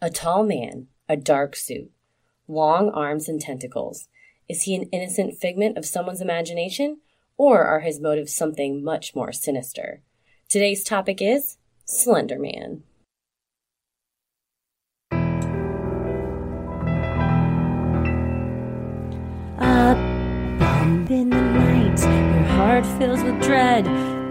A tall man, a dark suit, long arms and tentacles. Is he an innocent figment of someone's imagination, or are his motives something much more sinister? Today's topic is Slender Man. A bump in the night, your heart fills with dread.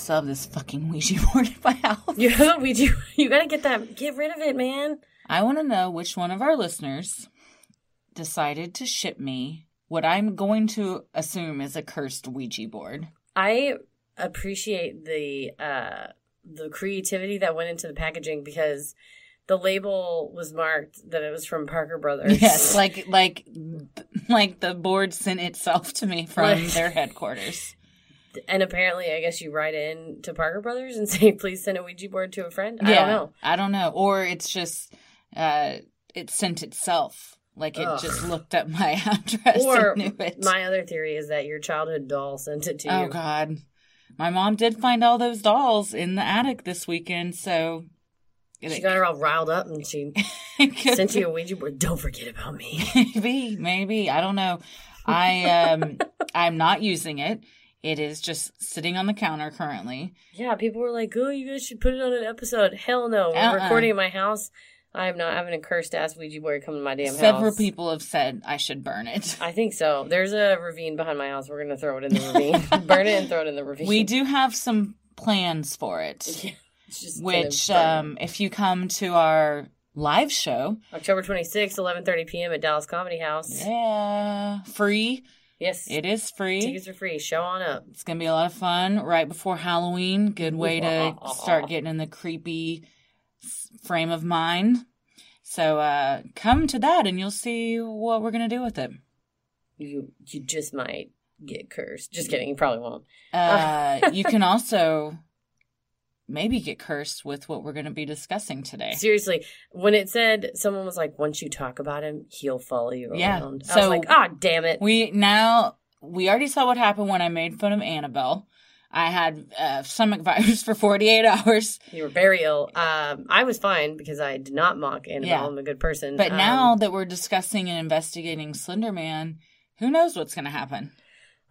still have this fucking Ouija board in my house. Yeah, we do. You gotta get that. Get rid of it, man. I want to know which one of our listeners decided to ship me what I'm going to assume is a cursed Ouija board. I appreciate the uh the creativity that went into the packaging because the label was marked that it was from Parker Brothers. Yes, like like like the board sent itself to me from their headquarters. And apparently, I guess you write in to Parker Brothers and say, "Please send a Ouija board to a friend." I yeah, don't know. I don't know, or it's just uh, it sent itself. Like it Ugh. just looked up my address Or and knew it. my other theory is that your childhood doll sent it to you. oh. God, my mom did find all those dolls in the attic this weekend, so She got her all riled up and she sent you a Ouija board. Don't forget about me. maybe maybe i don't know i um i'm not using it it is just sitting on the counter currently Yeah, people were like, "Oh, you guys should put it on an episode." Hell no, we're Uh-uh. recording at my house. I'm not having a cursed ass Ouija board come to my damn several house. Several people have said i should burn it I think so. There's a ravine behind my house. We're gonna throw it in the ravine, burn it, and throw it in the ravine. we do have some plans for it Yeah, which um if you come to our live show October 26th, 11:30 p.m. at Dallas Comedy House. yeah free Yes, it is free tickets are free. Show on up. it's gonna be a lot of fun right before halloween good way to start getting in the creepy frame of mind so uh come to that and you'll see what we're gonna do with it You you just might get cursed. Just kidding. You probably won't. uh you can also maybe get cursed with what we're gonna be discussing today Seriously, when it said someone was like, "Once you talk about him, he'll follow you Yeah, around," I so- was like, "Ah, damn it!" we now we already saw what happened when i made fun of annabelle i had uh, stomach virus for 48 hours You were very ill. Um, I was fine because I did not mock Annabelle. Yeah. I'm a good person. but Um, now that we're discussing and investigating slender man who knows what's gonna happen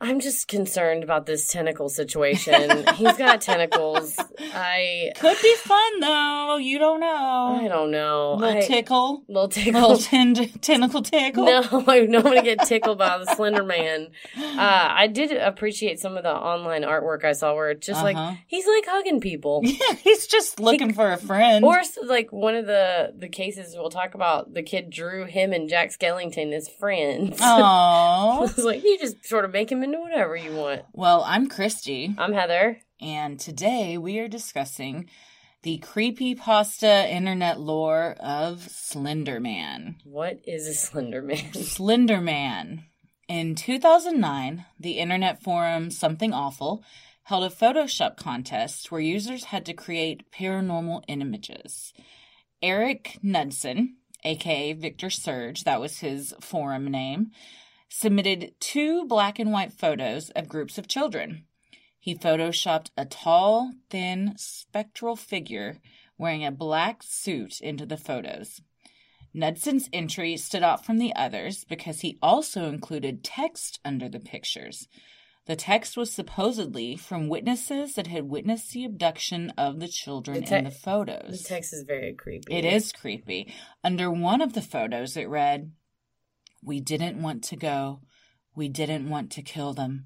I'm just concerned about this tentacle situation. He's got tentacles. I Could be fun though. You don't know. I don't know. Little I- tickle. Little tickle. Little tend- tentacle tickle. No, I don't want to get tickled by the Slender Man. Uh, I did appreciate some of the online artwork I saw where it's just Uh-huh. like he's like hugging people. Yeah, he's just looking for a friend. Or like one of the the cases we'll talk about, the kid drew him and Jack Skellington as friends. I was like, you just sort of make him into whatever you want. well, I'm Christy, I'm Heather. and today we are discussing the creepy pasta internet lore of Slender Man. What is a Slender Man? Slender Man. In 2009, the internet forum Something Awful held a Photoshop contest where users had to create paranormal images. Eric Knudsen, aka Victor Surge, that was his forum name, submitted two black and white photos of groups of children. He photoshopped a tall, thin, spectral figure wearing a black suit into the photos. Knudsen's entry stood out from the others because he also included text under the pictures. The text was supposedly from witnesses that had witnessed the abduction of the children The te- in the photos. The text is very creepy. It is creepy. Under one of the photos, it read, We didn't want to go. We didn't want to kill them.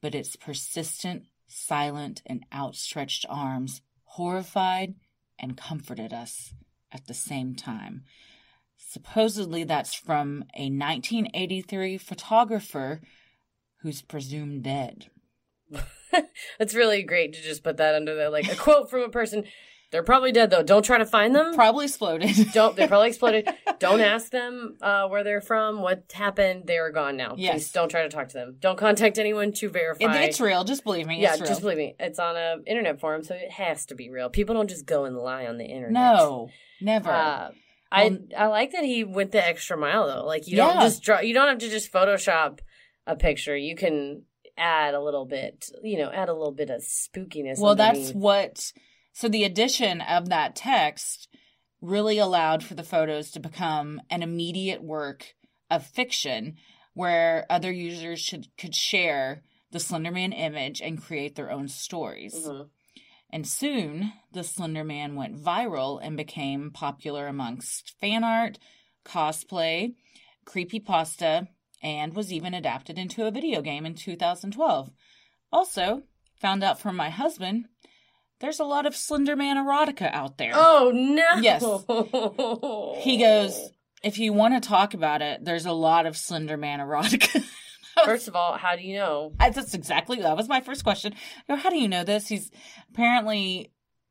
But its persistent, silent, and outstretched arms horrified and comforted us at the same time. Supposedly, that's from a 1983 photographer who's presumed dead. It's really great to just put that under there, like a quote from a person They're probably dead though. Don't try to find them. Probably exploded. Don't. They probably exploded. don't ask them uh, where they're from, what happened. They are gone now. Yes. Please don't try to talk to them. Don't contact anyone to verify. It- it's real. Just believe me. yeah, it's real. just believe me. It's on a internet forum, so it has to be real. People don't just go and lie on the internet. no, never. Uh, I I like that he went the extra mile though. Like you Yeah. don't just draw. You don't have to just Photoshop a picture. You can add a little bit. You know, add a little bit of spookiness. well, that's what. So the addition of that text really allowed for the photos to become an immediate work of fiction where other users should could share the Slenderman image and create their own stories. Mhm. And soon, the Slenderman went viral and became popular amongst fan art, cosplay, creepypasta, and was even adapted into a video game in 2012. Also, found out from my husband, there's a lot of Slender Man erotica out there. Oh no! Yes. He goes, if you want to talk about it, there's a lot of Slender Man erotica. First of all, how do you know? I- That's exactly that was my first question. Go, How do you know this? He's apparently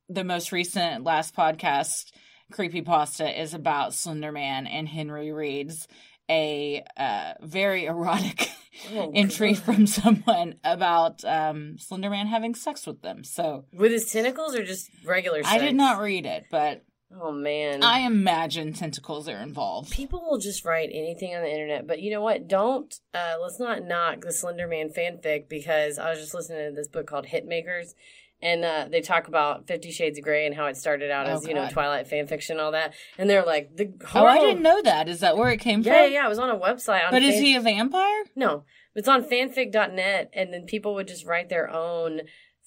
the most recent last podcast creepypasta is about Slender Man and Henry reads a uh, very erotic Oh, entry God. from someone about um, Slender Man having sex with them. So with his tentacles or just regular. I did not read it, but Oh man, I imagine tentacles are involved. People will just write anything on the internet, but you know what? Don't uh, let's not knock the Slenderman fanfic because I was just listening to this book called Hitmakers, and uh, they talk about Fifty Shades of Grey and how it started out Oh, as you know. Twilight fanfiction and all that, and they're like the Oh. I didn't know that. Is that where it came Yeah, yeah, from? yeah, it was on a website. On But is he a vampire? No, it's on fanfic.net, and then people would just write their own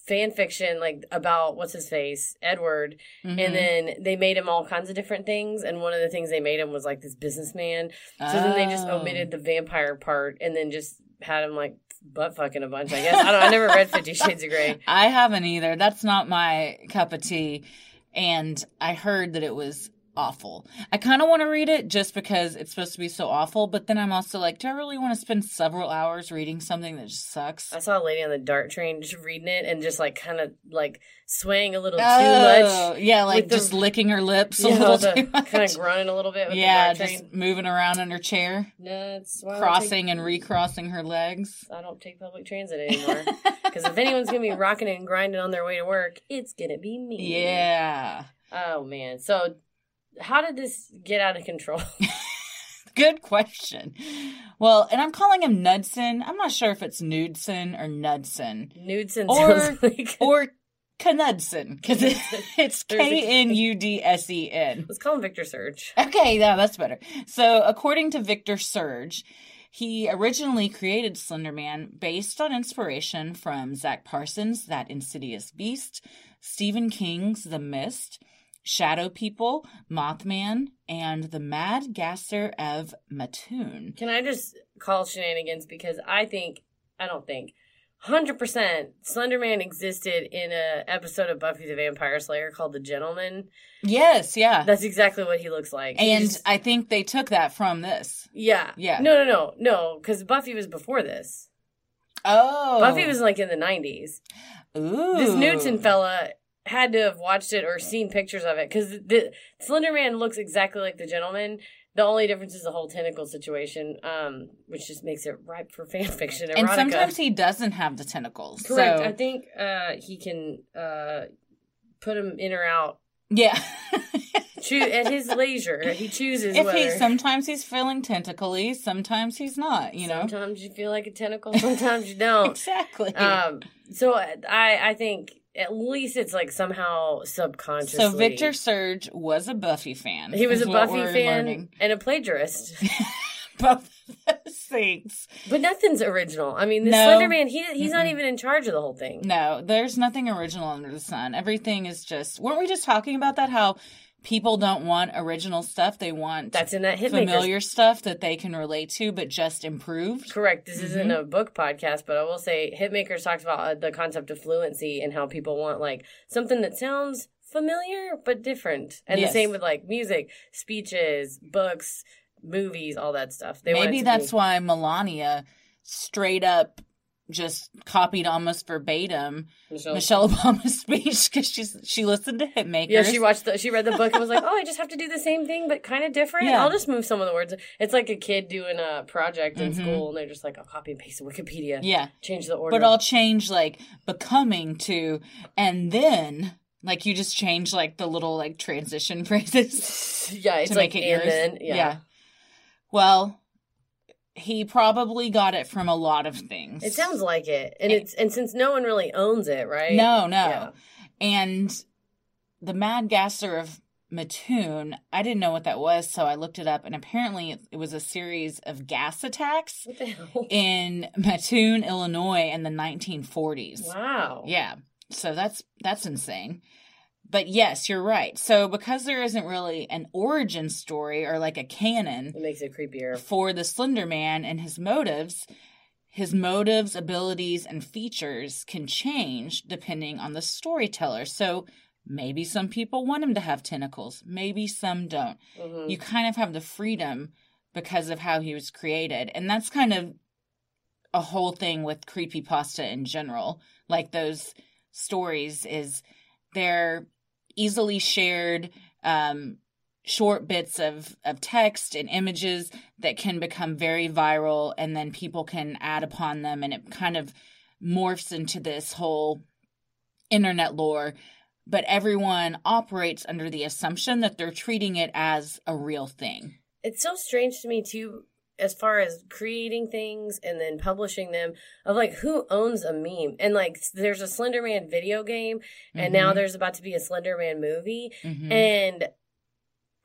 fan fiction like about what's his face edward Mhm. and then they made him all kinds of different things and one of the things they made him was like this businessman so then they just Oh. omitted the vampire part and then just had him like butt fucking a bunch i guess i don't i never read 50 shades of gray I haven't either. That's not my cup of tea. And I heard that it was awful. I kind of want to read it just because it's supposed to be so awful, but then I'm also like, do I really want to spend several hours reading something that just sucks? i saw a lady on the dart train just reading it and just like kind of like swaying a little too Oh, much yeah, like with the- just licking her lips a little know, too much. kind of grunting a little bit with yeah, the just moving around in her chair, no, it's why crossing take- and recrossing her legs. I don't take public transit anymore. Because if anyone's gonna be rocking and grinding on their way to work, it's gonna be me. Yeah. Oh man. So, how did this get out of control? Good question. Well, and I'm calling him Nudson. I'm not sure if it's Nudson or Nudson. Nudson Or- like. or Knudsen because it, it's K N U D S E N. Let's call him Victor Surge. Okay, yeah, that's better. So, according to Victor Surge, he originally created Slenderman based on inspiration from Zach Parsons' That Insidious Beast, Stephen King's The Mist, Shadow People, Mothman, and The Mad Gasser of Mattoon. Can I just call shenanigans because I think I don't think. Hundred percent, Slenderman existed in a episode of Buffy the Vampire Slayer called The Gentleman. Yes, yeah. That's exactly what he looks like. And just- I think they took that from this. yeah, Yeah. No, no, no, no, because Buffy was before this. Oh. Buffy was like in the nineties. Ooh. This Newton fella had to have watched it or seen pictures of it because the Slender Man looks exactly like the gentleman. The only difference is the whole tentacle situation, um, which just makes it ripe for fan fiction. And sometimes he doesn't have the tentacles. correct. So, I think uh, he can uh, put them in or out yeah. Choo- at his leisure. He chooses if whether. he sometimes he's feeling tentacly, sometimes he's not, you know. sometimes you feel like a tentacle, sometimes you don't. Exactly. um, so I I think at least it's like somehow subconsciously. so Victor Surge was a Buffy fan. He was a Buffy fan learning. and a plagiarist. Both those things. But nothing's original. I mean, the No. Slender Man, he he's not Mm-mm. even in charge of the whole thing. No, there's nothing original under the sun. Everything is just. Weren't we just talking about that? How people don't want original stuff; they want That's in that Hitmaker. familiar stuff that they can relate to, but just improved. Correct. This isn't Mm-hmm. a book podcast, but I will say Hitmakers talks about uh, the concept of fluency and how people want like something that sounds familiar but different. And Yes. the same with like music, speeches, books, movies, all that stuff. They Maybe that's be- why Melania straight up just copied almost verbatim Michelle. Michelle Obama's speech because she's she listened to Hitmakers. Yeah, she watched the. She read the book and was like, "Oh, I just have to do the same thing, but kind of different. Yeah. I'll just move some of the words." It's like a kid doing a project in Mhm. school, and they're just like, "I'll copy and paste the Wikipedia, Yeah, change the order." but I'll change like becoming to and then like you just change like the little like transition phrases. yeah, it's to like make it and yours. then yeah. Well, he probably got it from a lot of things. It sounds like it, and And- it's and since no one really owns it, right? No, no. Yeah. And the Mad Gasser of Mattoon, I didn't know what that was, so I looked it up, and apparently it, it was a series of gas attacks What the hell? in Mattoon, Illinois, in the 1940s. Wow. Yeah, so that's that's insane. But yes, you're right. So because there isn't really an origin story or like a canon, It makes it creepier. for the Slender Man and his motives, his motives, abilities, and features can change depending on the storyteller. So maybe some people want him to have tentacles, maybe some don't. Mhm. You kind of have the freedom because of how he was created. And that's kind of a whole thing with creepypasta in general. Like those stories is they're easily shared um short bits of of text and images that can become very viral and then people can add upon them and it kind of morphs into this whole internet lore. But everyone operates under the assumption that they're treating it as a real thing. It's so strange to me too, as far as creating things and then publishing them. Of like who owns a meme, and like there's a Slender Man video game, and now Mhm. there's about to be a Slender Man movie, Mhm. and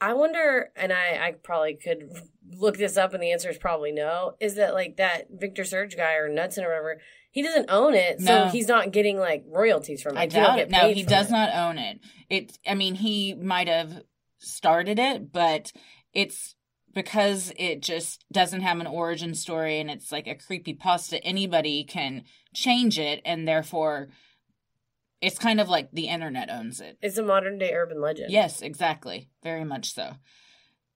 I wonder, and I I probably could look this up, and the answer is probably no. Is that like that Victor Surge guy or Knudsen or whatever? He doesn't own it, so No. he's not getting like royalties from it. I doubt get it. No, he does it. not own it. It. I mean, he might have started it, but it's because it just doesn't have an origin story and it's like a creepy pasta. Anybody can change it, and therefore, it's kind of like the internet owns it. It's a modern day urban legend. Yes, exactly. Very much so.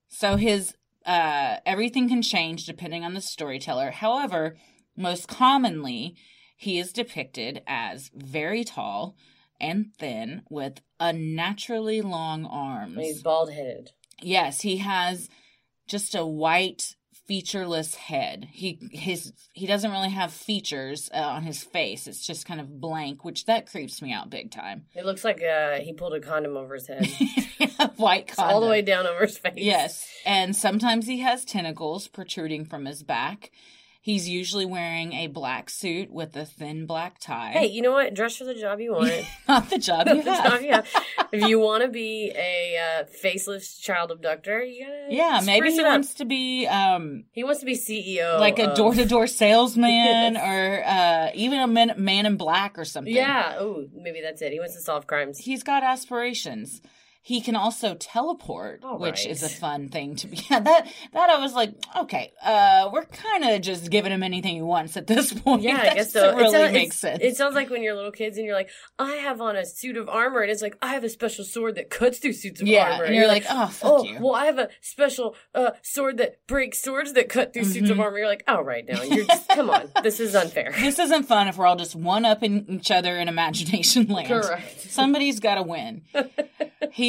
So his uh everything can change depending on the storyteller. However, most commonly he is depicted as very tall and thin with unnaturally long arms. And he's bald headed. Yes, he has just a white featureless head. He his he doesn't really have features uh, on his face. It's just kind of blank, which that creeps me out big time. It looks like uh, he pulled a condom over his head. white It's all the way down over his face. Yes, and sometimes he has tentacles protruding from his back. He's usually wearing a black suit with a thin black tie. Hey, you know what? Dress for the job you want. not the job you The have. job you have. If you want to be a uh, faceless child abductor, you gotta. Yeah, maybe he it up. wants to be um He wants to be CEO, like a door to door salesman or uh even a man, man in black or something. Yeah. Oh, maybe that's it. He wants to solve crimes. He's got aspirations. He can also teleport, All which right. is a fun thing to be. Yeah, that that I was like, okay, uh, we're kind of just giving him anything he wants at this point. Yeah, I guess so. doesn't It Really sounds- makes sense. It sounds like when you're little kids and you're like, I have on a suit of armor, and it's like I have a special sword that cuts through suits of yeah, armor. and you're like, oh, fuck oh, you. well, I have a special uh, sword that breaks swords that cut through suits of Mhm. armor. You're like, oh, right now, you're just come on, this is unfair. this isn't fun if we're all just one upping each other in imagination land. Correct. Somebody's got to win.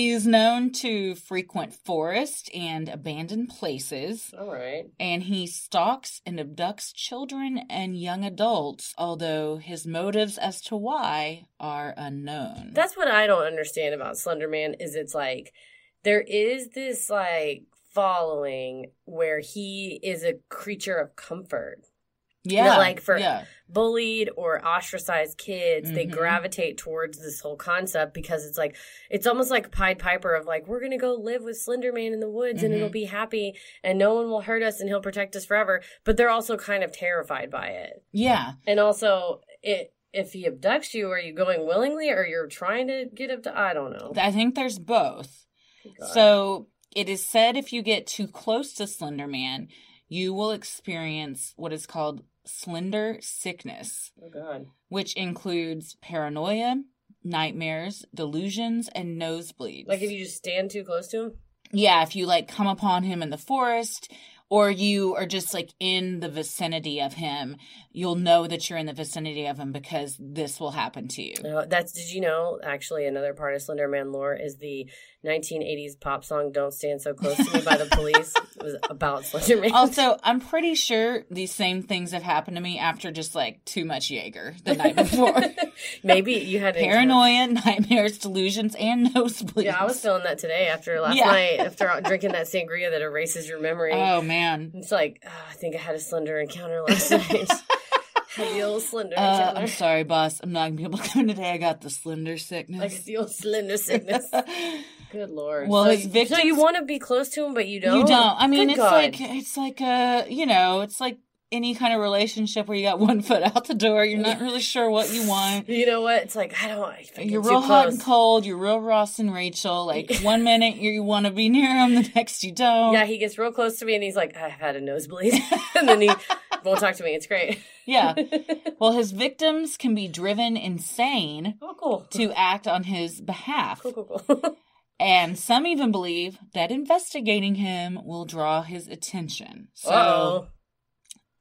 He's known to frequent forest and abandoned places, All right. and he stalks and abducts children and young adults, although his motives as to why are unknown. That's what I don't understand about Slenderman is it's like there is this like following where he is a creature of comfort. Yeah, like for- yeah, Bullied or ostracized kids, they Mhm. gravitate towards this whole concept because it's like it's almost like Pied Piper of like we're gonna go live with Slender Man in the woods and it'll Mhm. be happy and no one will hurt us and he'll protect us forever. But they're also kind of terrified by it. yeah. And also it if he abducts you, are you going willingly or you're trying to get up to I don't know. I think there's both. God. So it is said if you get too close to Slender Man, you will experience what is called slender sickness, Oh god. which includes paranoia, nightmares, delusions, and nosebleeds. Like if you just stand too close to him? yeah, if you like come upon him in the forest or you are just like in the vicinity of him, you'll know that you're in the vicinity of him because this will happen to you. Uh, that's did you know actually another part of Slender Man lore is the 1980s pop song "Don't Stand So Close to Me" by the Police. it was about Slender Man. Also, I'm pretty sure these same things have happened to me after just like too much Jaeger the night before. maybe you had an- Paranoia, nightmares, delusions, and nosebleeds. Yeah, I was feeling that today after last Yeah. night after drinking that sangria that erases your memory. Oh man. It's like oh, I think I had a slender encounter last night. the old slender Uh, encounter. I'm sorry, boss. I'm not gonna be able to come today. I got the slender sickness. like the old slender sickness. Good lord. Well, so, his so you want to be close to him, but you don't. You don't. I mean, Good it's God. like it's like a you know, it's like any kind of relationship where you got one foot out the door. You're not really sure what you want. You know what? It's like I don't. I think You're real hot close. and cold. You're real Ross and Rachel. Like one minute you want to be near him, the next you don't. Yeah, he gets real close to me and he's like, I've had a nosebleed. and then he won't talk to me. It's great. Yeah. Well, his victims can be driven insane oh, cool. to act on his behalf. Cool, cool, cool. And some even believe that investigating him will draw his attention. So, Uh-oh.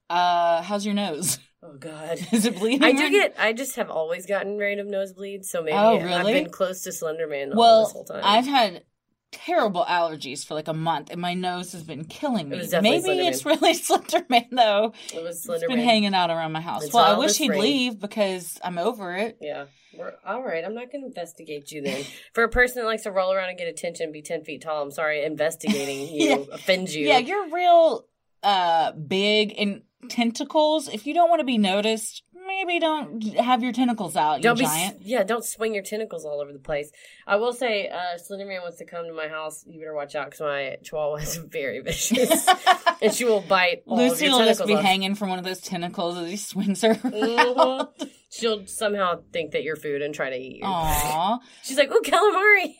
Uh, how's your nose? Oh, God. Is it bleeding? I do get, I just have always gotten random nosebleeds. So maybe Oh, I've been close to Slender Man all this whole Well, time. I've had terrible allergies for like a month, and my nose has been killing me. It Maybe Slender it's really Slenderman though. it was It's Slender been hanging out around my house. It's well, I wish he'd rain. leave because I'm over it. Yeah. We're, all right. I'm not going to investigate you then. For a person that likes to roll around and get attention and be 10 feet tall, I'm sorry, investigating you Yeah. offends you. Yeah, you're real uh big and tentacles. If you don't want to be noticed, maybe don't have your tentacles out, Don't you be, giant. yeah, don't swing your tentacles all over the place. I will say, uh, Slender Man wants to come to my house. You better watch out because my chihuahua is very vicious, and she will bite Lucy will just be off. hanging from one of those tentacles as he swings her. Mhm. She'll somehow think that you're food and try to eat you. Aw. She's like, "Ooh, calamari!"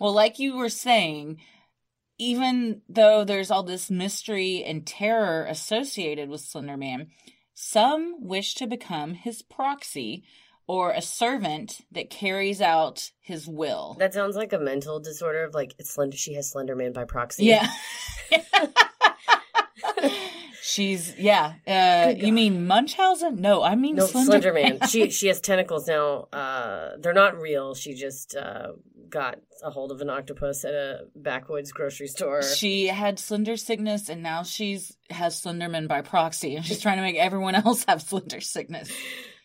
well, like you were saying, even though there's all this mystery and terror associated with Slender Man, some wish to become his proxy or a servant that carries out his will. That sounds like a mental disorder of like it's Slender. She has Slender Man by proxy. Yeah. She's yeah. Uh, you mean Munchausen? No, I mean No, Slender, Man. she she has tentacles now. Uh, they're not real. She just uh, got a hold of an octopus at a backwoods grocery store. She had slender sickness, and now she's has Slenderman by proxy, and she's trying to make everyone else have slender sickness.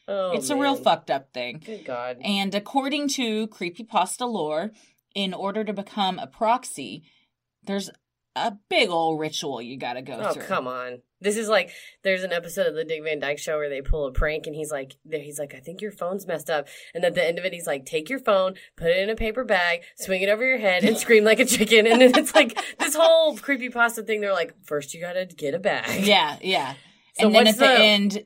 oh, it's a real fucked up thing. Good God. And according to creepypasta lore, in order to become a proxy, there's a big old ritual you got to go Oh through. come on! This is like there's an episode of the Dick Van Dyke Show where they pull a prank, and he's like, he's like, I think your phone's messed up. And at the end of it, he's like, take your phone, put it in a paper bag, swing it over your head, and scream like a chicken. And then it's like this whole creepy pasta thing. They're like, first you gotta get a bag. Yeah, yeah. So and then at the, the- end,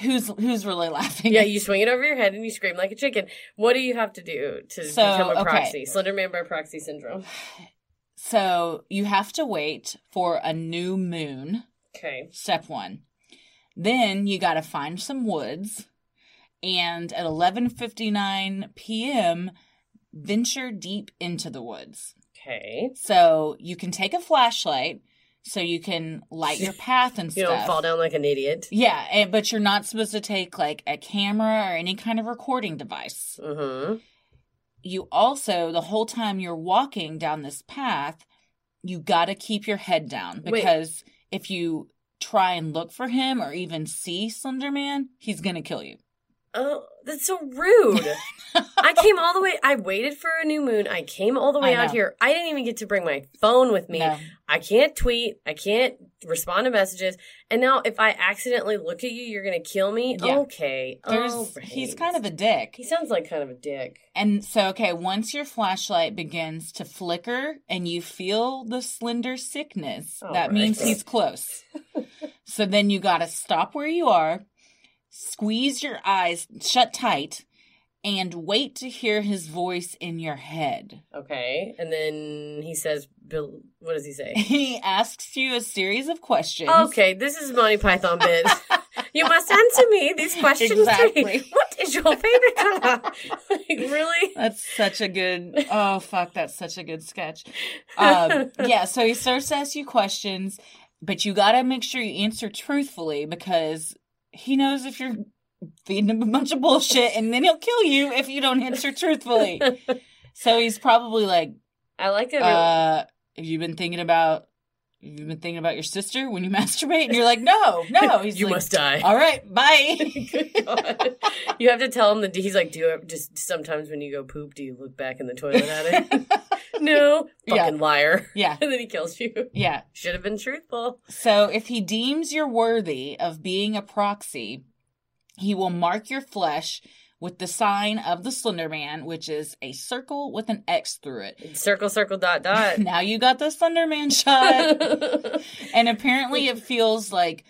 who's who's really laughing? Yeah, you swing it over your head and you scream like a chicken. What do you have to do to So, become a okay. proxy? Slenderman by proxy syndrome. So you have to wait for a new moon. Okay. Step one. Then you got to find some woods, and at 11:59 p.m., venture deep into the woods. Okay. So you can take a flashlight, so you can light your path and You stuff. don't fall down like an idiot. Yeah, and, but you're not supposed to take like a camera or any kind of recording device. Mm-hmm. You also, the whole time you're walking down this path, you got to keep your head down Wait. because if you try and look for him or even see Slenderman, he's going to kill you. Oh, that's so rude. I came all the way. I waited for a new moon. I came all the way out here. I didn't even get to bring my phone with me. No. I can't tweet. I can't respond to messages. And now, if I accidentally look at you, you're gonna kill me. Yeah. Okay. There's All he's kind of a dick. He sounds like kind of a dick. And so okay, once your flashlight begins to flicker and you feel the slender sickness, All that right. means he's close. so then you got to stop where you are, squeeze your eyes shut tight and wait to hear his voice in your head. Okay. And then he says, "Bill, what does he say?" He asks you a series of questions. Okay, this is Monty Python bit. you must answer me these questions. Exactly. What is your favorite color? really? That's such a good. Oh fuck, that's such a good sketch. Um, yeah, so he starts to ask you questions, but you got to make sure you answer truthfully because he knows if you're feeding him a bunch of bullshit, and then he'll kill you if you don't answer truthfully. So he's probably like, I like it. uh, "Have you been thinking about?" Have been thinking about your sister when you masturbate? And you're like, no, no. He's you like, must die. All right, bye. You have to tell him that he's like, do you ever, just sometimes when you go poop, do you look back in the toilet at it? no, Yeah. fucking liar. yeah, And then he kills you. yeah. Should have been truthful. So if he deems you're worthy of being a proxy, he will mark your flesh with the sign of the Slender Man, which is a circle with an X through it. Circle, circle, dot, dot. Now you got the Slender Man shot. and apparently it feels like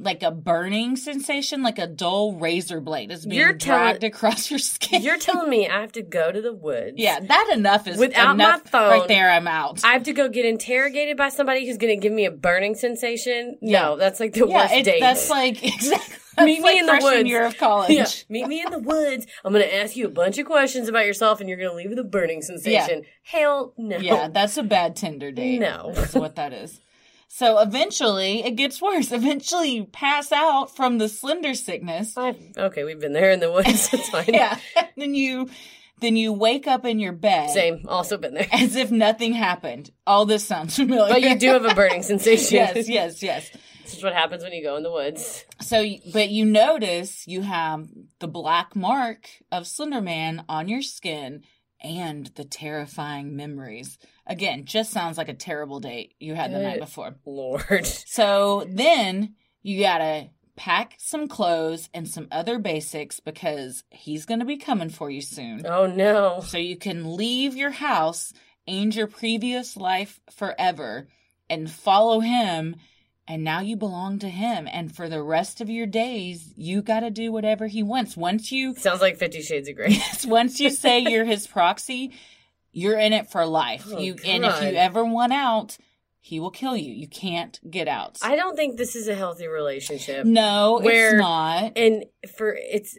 like a burning sensation, like a dull razor blade is being You're dragged across your skin. You're telling me I have to go to the woods. yeah, that enough is Without my phone, right there. I'm out. I have to go get interrogated by somebody who's going to give me a burning sensation. Yeah. No, that's like the yeah, worst it's, date. that's like exactly. Meet that's me in the woods. year of college. Yeah, meet me in the woods. I'm going to ask you a bunch of questions about yourself, and you're going to leave with a burning sensation. Hell no. Yeah, that's a bad Tinder date. No. That's what that is. So eventually, it gets worse. Eventually, you pass out from the slender sickness. I've, okay, we've been there in the woods. It's fine. Yeah. then you then you wake up in your bed Same. Also been there. as if nothing happened. All this sounds familiar. But you do have a burning sensation. yes, yes, yes. This is what happens when you go in the woods. So, but you notice you have the black mark of Slenderman on your skin and the terrifying memories. Again, just sounds like a terrible date you had the night before. Lord. So then you gotta pack some clothes and some other basics because he's gonna be coming for you soon. Oh no. So you can leave your house and your previous life forever and follow him. And now you belong to him. And for the rest of your days, you gotta do whatever he wants. Once you Sounds like Fifty Shades of Grey. once you say you're his proxy, you're in it for life. Oh, you and if you ever want out, he will kill you. You can't get out. I don't think this is a healthy relationship. No, Where- it's not. And for it's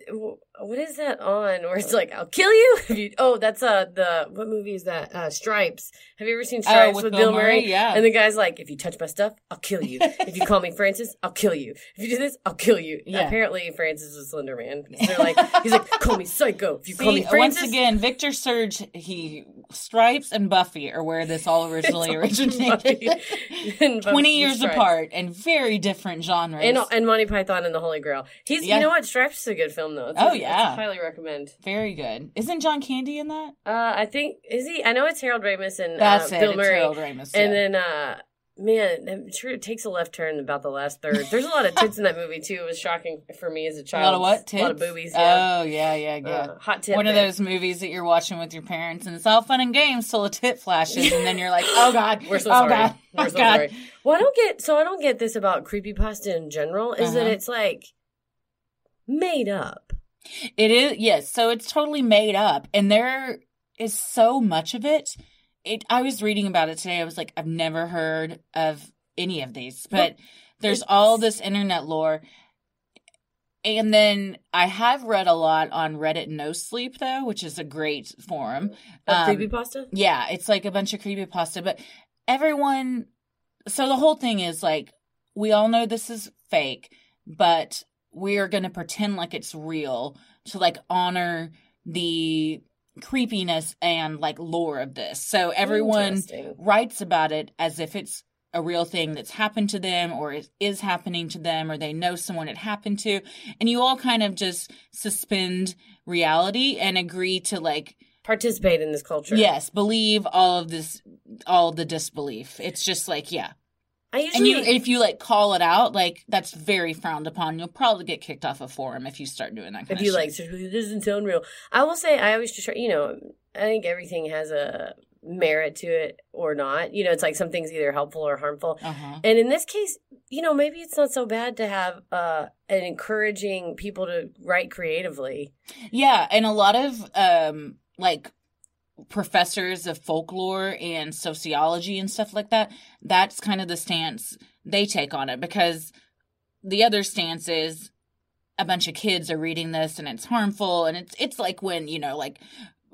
what is that on? Where it's like I'll kill you. You oh, that's uh the what movie is that? Uh Stripes. Have you ever seen Stripes with with, Bill Murray? Murray? Yeah. And the guy's like, if you touch my stuff, I'll kill you. if you call me Francis, I'll kill you. If you do this, I'll kill you. Yeah. Apparently, Francis is Slender Man. They're like, he's like, call me Psycho. If you call me See, Francis, once again, Victor Surge, he Stripes and Buffy are where this all originally originated. Buffy Twenty years Stripes. apart and very different genres. And, and Monty Python and the Holy Grail. He's Yeah. you know what Stripes is a good film though. It's Oh, a yeah. highly recommend. very good. Isn't John Candy in that? Uh, I think is he? I know it's Harold Ramis and That's uh, it. Bill it's Murray. Harold Ramis. And yeah. then, uh, man, sure it takes a left turn about the last third. There's a lot of tits in that movie too. It was shocking for me as a child. a lot of what? Tits? A lot of boobies. Yeah. Oh yeah, yeah, yeah. Uh, hot tit. One of those movies that you're watching with your parents, and it's all fun and games till a tit flashes, and then you're like, "Oh God, We're so oh sorry. God, We're oh so God." sorry. Well, I don't get. So I don't get this about creepypasta in general. Is that Uh-huh. it's like made up. It is yes, so it's totally made up, and there is so much of it. It. I was reading about it today. I was like, I've never heard of any of these, but there's all this internet lore. And then I have read a lot on Reddit No Sleep though, which is a great forum. Um, creepypasta. Yeah, it's like a bunch of creepypasta, but everyone so the whole thing is like we all know this is fake, but we are going to pretend like it's real to like honor the creepiness and like lore of this. So everyone writes about it as if it's a real thing that's happened to them or is, is happening to them or they know someone it happened to and you all kind of just suspend reality and agree to like participate in this culture. Yes, believe all of this, all of the disbelief. It's just like, yeah. I And you, if you like call it out, like that's very frowned upon. You'll probably get kicked off a forum if you start doing that kind of thing. if you like, this it doesn't sound real. I will say, I always just try. You know, I think everything has a merit to it or not. You know, it's like some things either helpful or harmful. Uh-huh. And in this case, you know, maybe it's not so bad to have uh, an encouraging people to write creatively. Yeah, and a lot of um like professors of folklore and sociology and stuff like that, that's kind of the stance they take on it because the other stance is a bunch of kids are reading this and it's harmful and it's it's like when you know like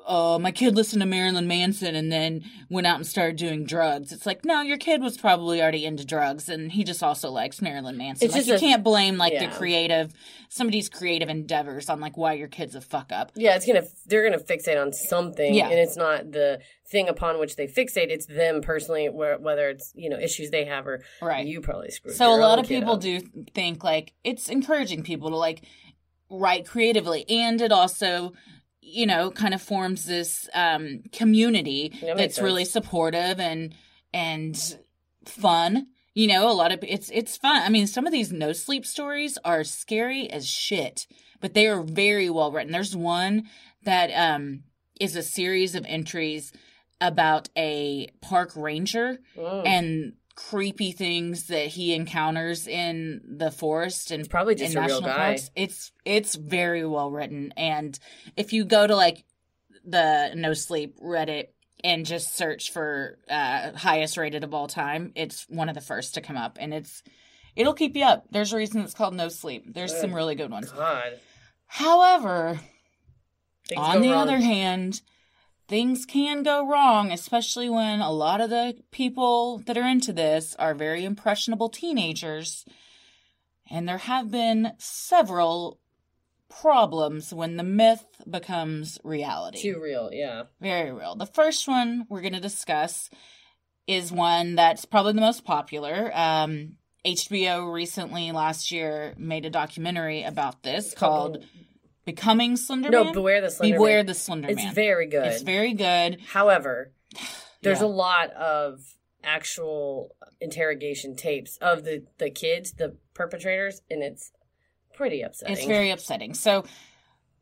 uh, my kid listened to Marilyn Manson and then went out and started doing drugs. It's like, no, your kid was probably already into drugs and he just also likes Marilyn Manson. It's like, just you a- can't blame like yeah. the creative, somebody's creative endeavors on like why your kid's a fuck up. Yeah, it's gonna they're gonna fixate on something, Yeah. and it's not the thing upon which they fixate. It's them personally, where, whether it's you know issues they have or Right. you probably screwed. Up. So a lot of people up. do think like it's encouraging people to like write creatively and it also you know kind of forms this um community That that's really supportive and and fun. You know a lot of it's it's fun. I mean some of these no sleep stories are scary as shit but they are very well written. There's one that um is a series of entries about a park ranger Mm. and creepy things that he encounters in the forest and probably just in a real national guy. parks. It's it's very well written, and if you go to like the No Sleep Reddit and just search for uh, highest rated of all time, it's one of the first to come up, and it's it'll keep you up. There's a reason it's called No Sleep. There's some really good ones. God. However, Things on the wrong. other hand, things can go wrong, especially when a lot of the people that are into this are very impressionable teenagers. And there have been several problems when the myth becomes reality. too real, yeah. Very real. The first one we're going to discuss is one that's probably the most popular. Um, HBO recently last year made a documentary about this called Becoming Slender no, Man. beware the Slender Beware Man. the Slender It's Man. very good. It's very good. However, there's Yeah. a lot of actual interrogation tapes of the the kids, the perpetrators, and it's pretty upsetting. It's very upsetting. So,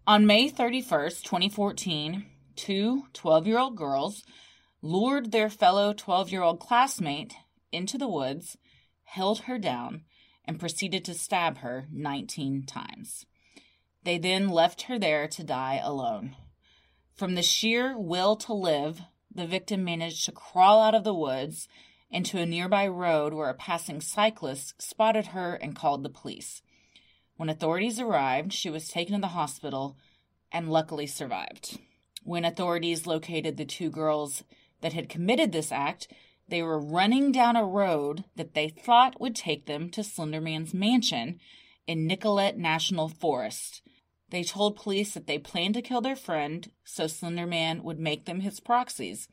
on May 31st, 2014, two 12 year old girls lured their fellow 12 year old classmate into the woods, held her down, and proceeded to stab her 19 times. They then left her there to die alone. From the sheer will to live, the victim managed to crawl out of the woods into a nearby road where a passing cyclist spotted her and called the police. When authorities arrived, she was taken to the hospital and luckily survived. When authorities located the two girls that had committed this act, they were running down a road that they thought would take them to Slenderman's mansion in Nicolet National Forest. They told police that they planned to kill their friend so Slenderman would make them his proxies.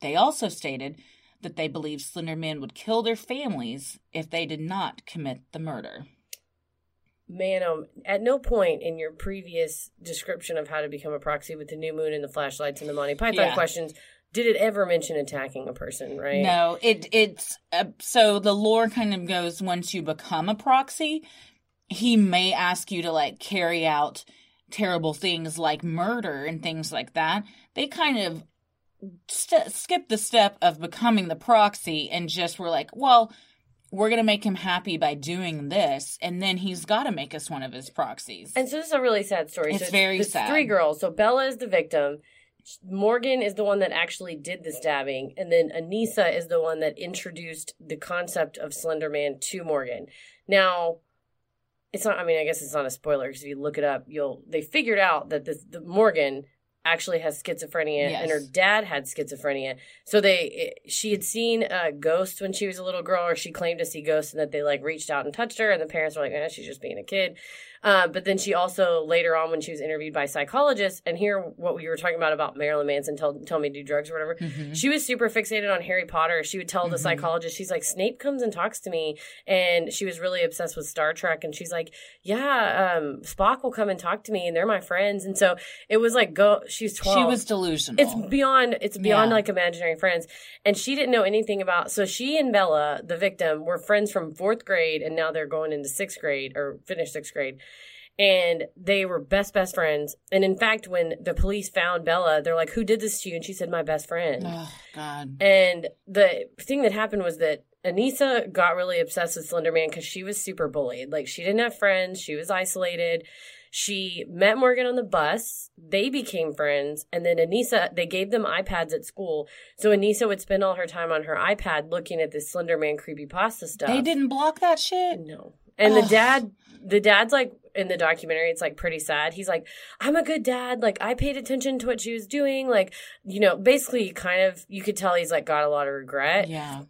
They also stated that they believed Slenderman would kill their families if they did not commit the murder. Man, um, at no point in your previous description of how to become a proxy with the new moon and the flashlights and the Monty Python Yeah. questions did it ever mention attacking a person, right? No, it it's uh, so the lore kind of goes once you become a proxy, he may ask you to like carry out terrible things like murder and things like that. They kind of st- skip the step of becoming the proxy and just were like, well, we're gonna make him happy by doing this, and then he's got to make us one of his proxies. And so this is a really sad story. It's so very it's sad. Three girls. So Bella is the victim. Morgan is the one that actually did the stabbing, and then Anissa is the one that introduced the concept of Slender Man to Morgan. Now, it's not. I mean, I guess it's not a spoiler because if you look it up, you'll. They figured out that this the Morgan actually has schizophrenia, and her dad had schizophrenia. So they, she had seen uh, ghosts when she was a little girl, or she claimed to see ghosts, and that they like reached out and touched her, and the parents were like, "Eh, she's just being a kid." Uh, but then she also later on, when she was interviewed by psychologists, and here what we were talking about about Marilyn Manson, tell tell me to do drugs or whatever. Mhm. She was super fixated on Harry Potter. She would tell the Mhm. psychologist, she's like, Snape comes and talks to me, and she was really obsessed with Star Trek, and she's like, yeah, um, Spock will come and talk to me, and they're my friends, and so it was like, go. She's twelve. She was delusional. It's beyond it's beyond Yeah. like imaginary friends. And she didn't know anything about so she and Bella, the victim, were friends from fourth grade and now they're going into sixth grade or finished sixth grade. And they were best best friends. And in fact, when the police found Bella, they're like, Who did this to you? And she said, My best friend. oh God. And the thing that happened was that Anissa got really obsessed with Slender Man because she was super bullied. Like she didn't have friends, she was isolated. She met Morgan on the bus. They became friends. And then Anissa, they gave them iPads at school. So Anissa would spend all her time on her iPad looking at this Slender Man creepypasta stuff. They didn't block that shit. No. And the dad, the dad's like, in the documentary, it's like pretty sad. He's like, I'm a good dad. Like, I paid attention to what she was doing. Like, you know, basically, kind of, you could tell he's like got a lot of regret. Yeah.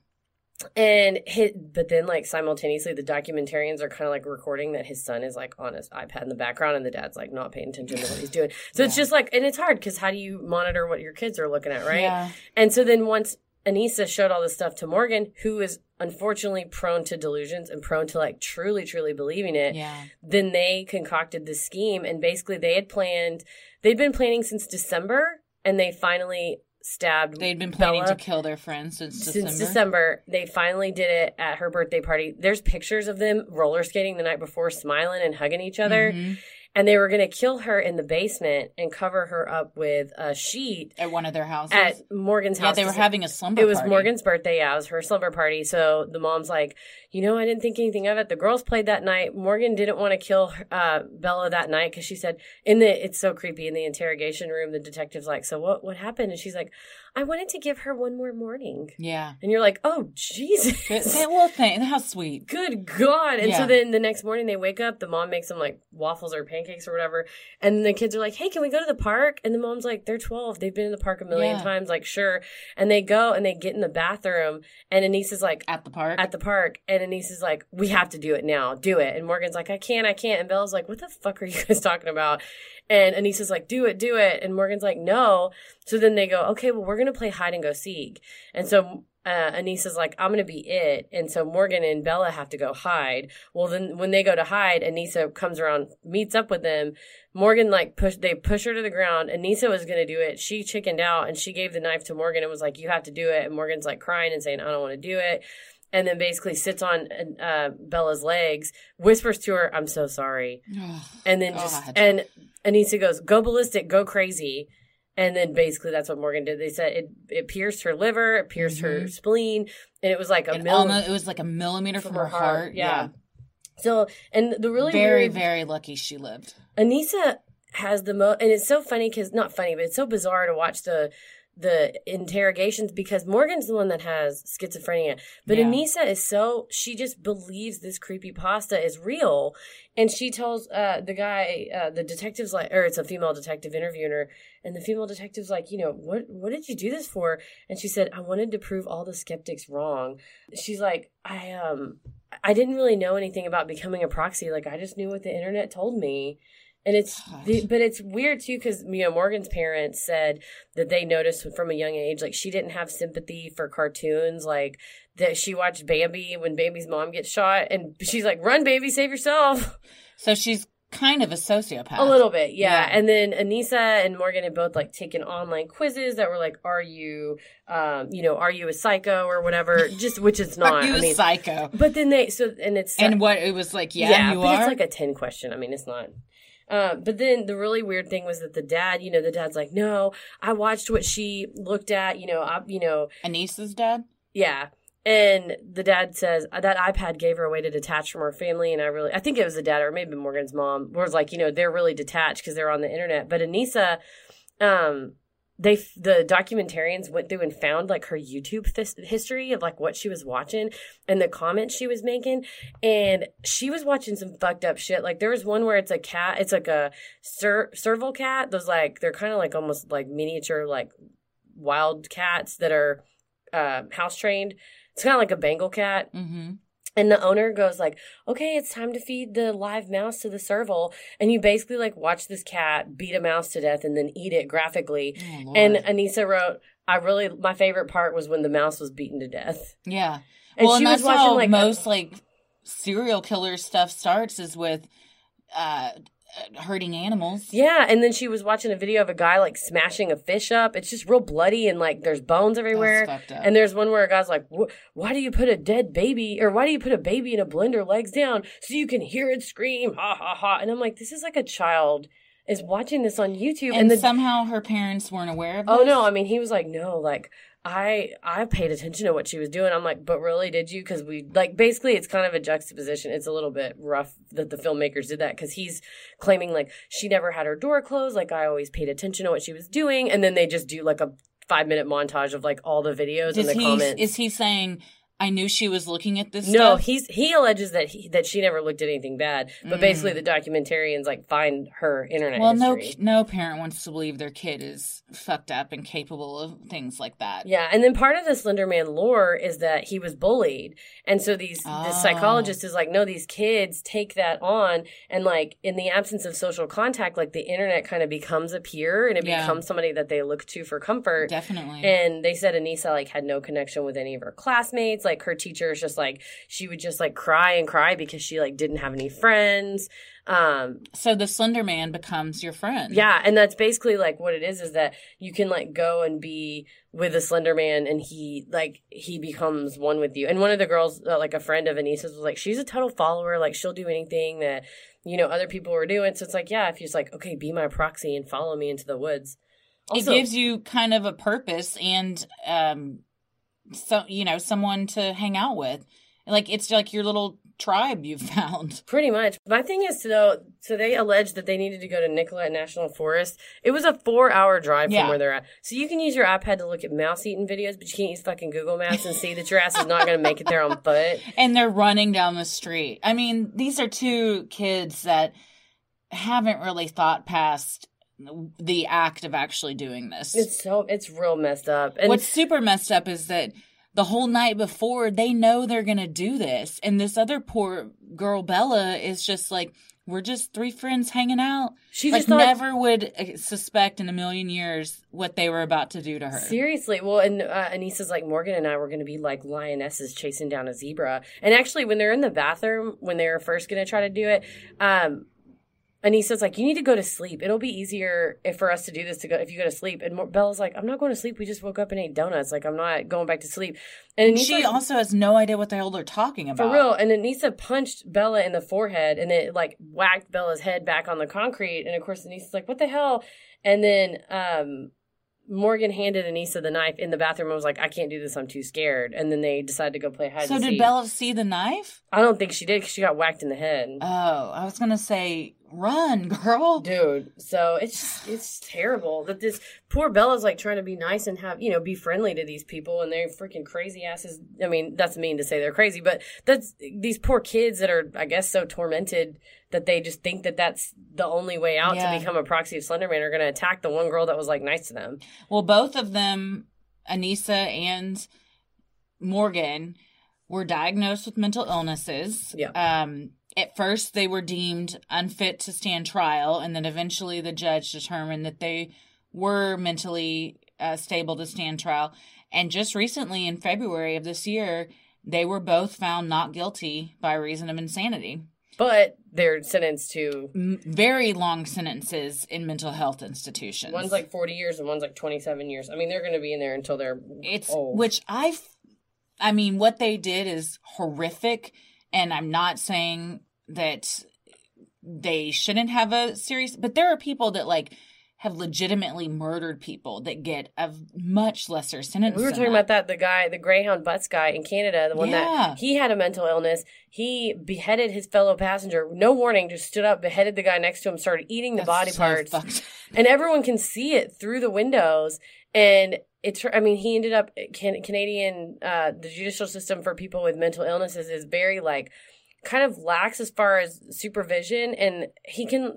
And hit, but then like simultaneously, the documentarians are kind of like recording that his son is like on his iPad in the background, and the dad's like not paying attention to what he's doing. So it's just like, and it's hard because how do you monitor what your kids are looking at, right? Yeah. And so then once Anissa showed all this stuff to Morgan, who is unfortunately prone to delusions and prone to like truly, truly believing it, Yeah. then they concocted this scheme. And basically, they had planned, they'd been planning since December, and they finally stabbed. They'd been planning Bella to kill their friend since since December. December. They finally did it at her birthday party. There's pictures of them roller skating the night before, smiling and hugging each other. Mhm. And they were going to kill her in the basement and cover her up with a sheet At one of their houses. at Morgan's yeah, house. they were having a slumber party. it was party. Morgan's birthday. Yeah, it was her slumber party. So the mom's like, you know, I didn't think anything of it. The girls played that night. Morgan didn't want to kill uh, Bella that night because she said in the it's so creepy in the interrogation room. The detective's like, so what? What happened? And she's like, I wanted to give her one more morning. Yeah. And you're like, oh Jesus. Good, well, thank. How sweet. Good God. And Yeah. so then the next morning they wake up, the mom makes them like waffles or pancakes or whatever. And the kids are like, hey, can we go to the park? And the mom's like, they're 12. They've been in the park a million Yeah. times. Like, sure. And they go and they get in the bathroom. And Anissa is like, At the park. at the park. And Anissa is like, we have to do it now. Do it. And Morgan's like, I can't, I can't. And Bella's like, what the fuck are you guys talking about? And Anissa is like, do it, do it. And Morgan's like, no. So then they go, okay, well, we're going to play hide and go seek. And so uh, Anissa is like, I'm going to be it. And so Morgan and Bella have to go hide. Well, then when they go to hide, Anissa comes around, meets up with them. Morgan, like, push, they push her to the ground. Anissa was going to do it. She chickened out and she gave the knife to Morgan and was like, you have to do it. And Morgan's like crying and saying, I don't want to do it. And then basically sits on uh, Bella's legs, whispers to her, I'm so sorry. And then just, God. and Anissa goes, go ballistic, go crazy. And then basically that's what Morgan did. They said it, it pierced her liver, it pierced her spleen, and it was like a almost, it was like a millimeter from, her heart. Yeah. So, and the really Very, weird, very lucky she lived. Anissa has the most, and it's so funny because not funny, but it's so bizarre to watch the the interrogations because Morgan's the one that has schizophrenia, but Yeah. Anissa is so she just believes this creepy pasta is real, and she tells uh the guy, uh the detective's like, or it's a female detective interviewing her, and the female detective's like, you know, what what did you do this for? And she said, I wanted to prove all the skeptics wrong. She's like, I um. I didn't really know anything about becoming a proxy. Like I just knew what the internet told me. And it's, the, but it's weird too because you know Morgan's parents said that they noticed from a young age, like she didn't have sympathy for cartoons, like that she watched Bambi when Bambi's mom gets shot, and she's like, "Run, baby, save yourself." So she's kind of a sociopath. A little bit, yeah. Yeah. And then Anissa and Morgan had both like taken online quizzes that were like, "Are you, um, you know, are you a psycho or whatever?" Just which it's not. Are you I a mean, psycho? but then they so and it's And what it was like, yeah, you but are. it's like a 10 question. I mean, it's not. Uh, but then the really weird thing was that the dad, you know, the dad's like, no, I watched what she looked at, you know, I, you know, Anissa's dad. yeah. And the dad says uh, that iPad gave her a way to detach from her family. And I really, I think it was the dad or maybe Morgan's mom was like, you know, they're really detached because they're on the internet. But Anissa, um, they the documentarians went through and found like her YouTube history of like what she was watching and the comments she was making, and she was watching some fucked up shit. Like there was one where it's a cat, it's like a ser- serval cat. Those like they're kind of like almost like miniature like wild cats that are uh, house trained. It's kind of like a Bengal cat. Mm-hmm. And the owner goes like, "Okay, it's time to feed the live mouse to the serval." And you basically like watch this cat beat a mouse to death and then eat it graphically. Oh, And Anissa wrote, "I really my favorite part was when the mouse was beaten to death." yeah. And well, she and was that's watching how like most like serial killer stuff starts is with uh hurting animals. yeah, and then she was watching a video of a guy like smashing a fish up. It's just real bloody and like there's bones everywhere. And there's one where a guy's like, "Why do you put a dead baby, or why do you put a baby in a blender, legs down, so you can hear it scream, ha ha ha?" And I'm like, "This is like a child is watching this on YouTube." And, And, the somehow her parents weren't aware of oh no, I mean, he was like, "No, like." I I paid attention to what she was doing. I'm like, but really, did you? Because we like basically, it's kind of a juxtaposition. It's a little bit rough that the filmmakers did that because he's claiming like she never had her door closed. Like I always paid attention to what she was doing, and then they just do like a five minute montage of like all the videos and the he, comments. is he saying I knew she was looking at this No, stuff. he's he alleges that he, that she never looked at anything bad, but basically Mm. the documentarians like find her internet well, no, history. no parent wants to believe their kid is fucked up and capable of things like that. Yeah, and then part of the Slender Man lore is that he was bullied, and so these Oh. the psychologist is like, no, these kids take that on, and like in the absence of social contact, like the internet kind of becomes a peer, and it Yeah. becomes somebody that they look to for comfort. Definitely. And they said Anissa like had no connection with any of her classmates. Like her teachers just like she would just like cry and cry because she like didn't have any friends. Um so the Slender Man becomes your friend. yeah, and that's basically like what it is is that you can like go and be with a slender man and he like he becomes one with you. And one of the girls uh, like a friend of Anissa's was like she's a total follower, like she'll do anything that you know other people were doing. So it's like yeah, if you're just like okay, be my proxy and follow me into the woods. Also, it gives you kind of a purpose and um so you know someone to hang out with like it's like your little tribe you've found Pretty much. My thing is though, so they alleged that they needed to go to Nicolet National Forest. It was a four hour drive Yeah. from where they're at. So you can use your iPad to look at mouse eating videos, but you can't use fucking Google Maps and see that your ass is not going to make it there on foot. and they're running down the street i mean these are two kids that haven't really thought past the act of actually doing this It's so it's real messed up. And What's super messed up is that the whole night before they know they're gonna do this, and this other poor girl Bella is just like, "We're just three friends hanging out." she like just thought never would uh, suspect in a million years what they were about to do to her. Seriously, well, and uh, Anissa's like Morgan and I were going to be like lionesses chasing down a zebra. And actually, when they're in the bathroom, when they were first going to try to do it, um, Anissa's like, "You need to go to sleep. It'll be easier if for us to do this to go if you go to sleep." And Mo- Bella's like, "I'm not going to sleep. We just woke up and ate donuts. Like, I'm not going back to sleep." And Anissa's She also has no idea what the hell they're talking about. for real. And Anissa punched Bella in the forehead and it like whacked Bella's head back on the concrete. And of course, Anissa's like, what the hell? And then um, Morgan handed Anissa the knife in the bathroom and was like, I can't do this. I'm too scared. And then they decided to go play hide So and did seek. Bella see the knife? I don't think she did because she got whacked in the head. Oh, I was gonna say, run, girl. Dude, so it's it's terrible that this poor Bella's like trying to be nice and have you know be friendly to these people, and they're freaking crazy asses. I mean, that's mean to say they're crazy, but that's these poor kids that are, I guess, so tormented that they just think that that's the only way out Yeah. to become a proxy of Slenderman are going to attack the one girl that was like nice to them. Well, both of them, Anissa and Morgan, were diagnosed with mental illnesses. Yeah. Um, at first, they were deemed unfit to stand trial, and then eventually the judge determined that they were mentally uh, stable to stand trial. And just recently, in February of this year, they were both found not guilty by reason of insanity. But they're sentenced to M- very long sentences in mental health institutions. one's like forty years and one's like twenty seven years. I mean, they're going to be in there until they're It's old. which I mean, what they did is horrific, and I'm not saying that they shouldn't have a serious, but there are people that like have legitimately murdered people that get a much lesser sentence. We were talking that. about that the guy, the Greyhound bus guy in Canada, the one Yeah. that he had a mental illness. He beheaded his fellow passenger, no warning, just stood up, beheaded the guy next to him, started eating the That's body so parts, and everyone can see it through the windows. And it's, I mean, he ended up can, Canadian, uh, the judicial system for people with mental illnesses is very like kind of lax as far as supervision, and he can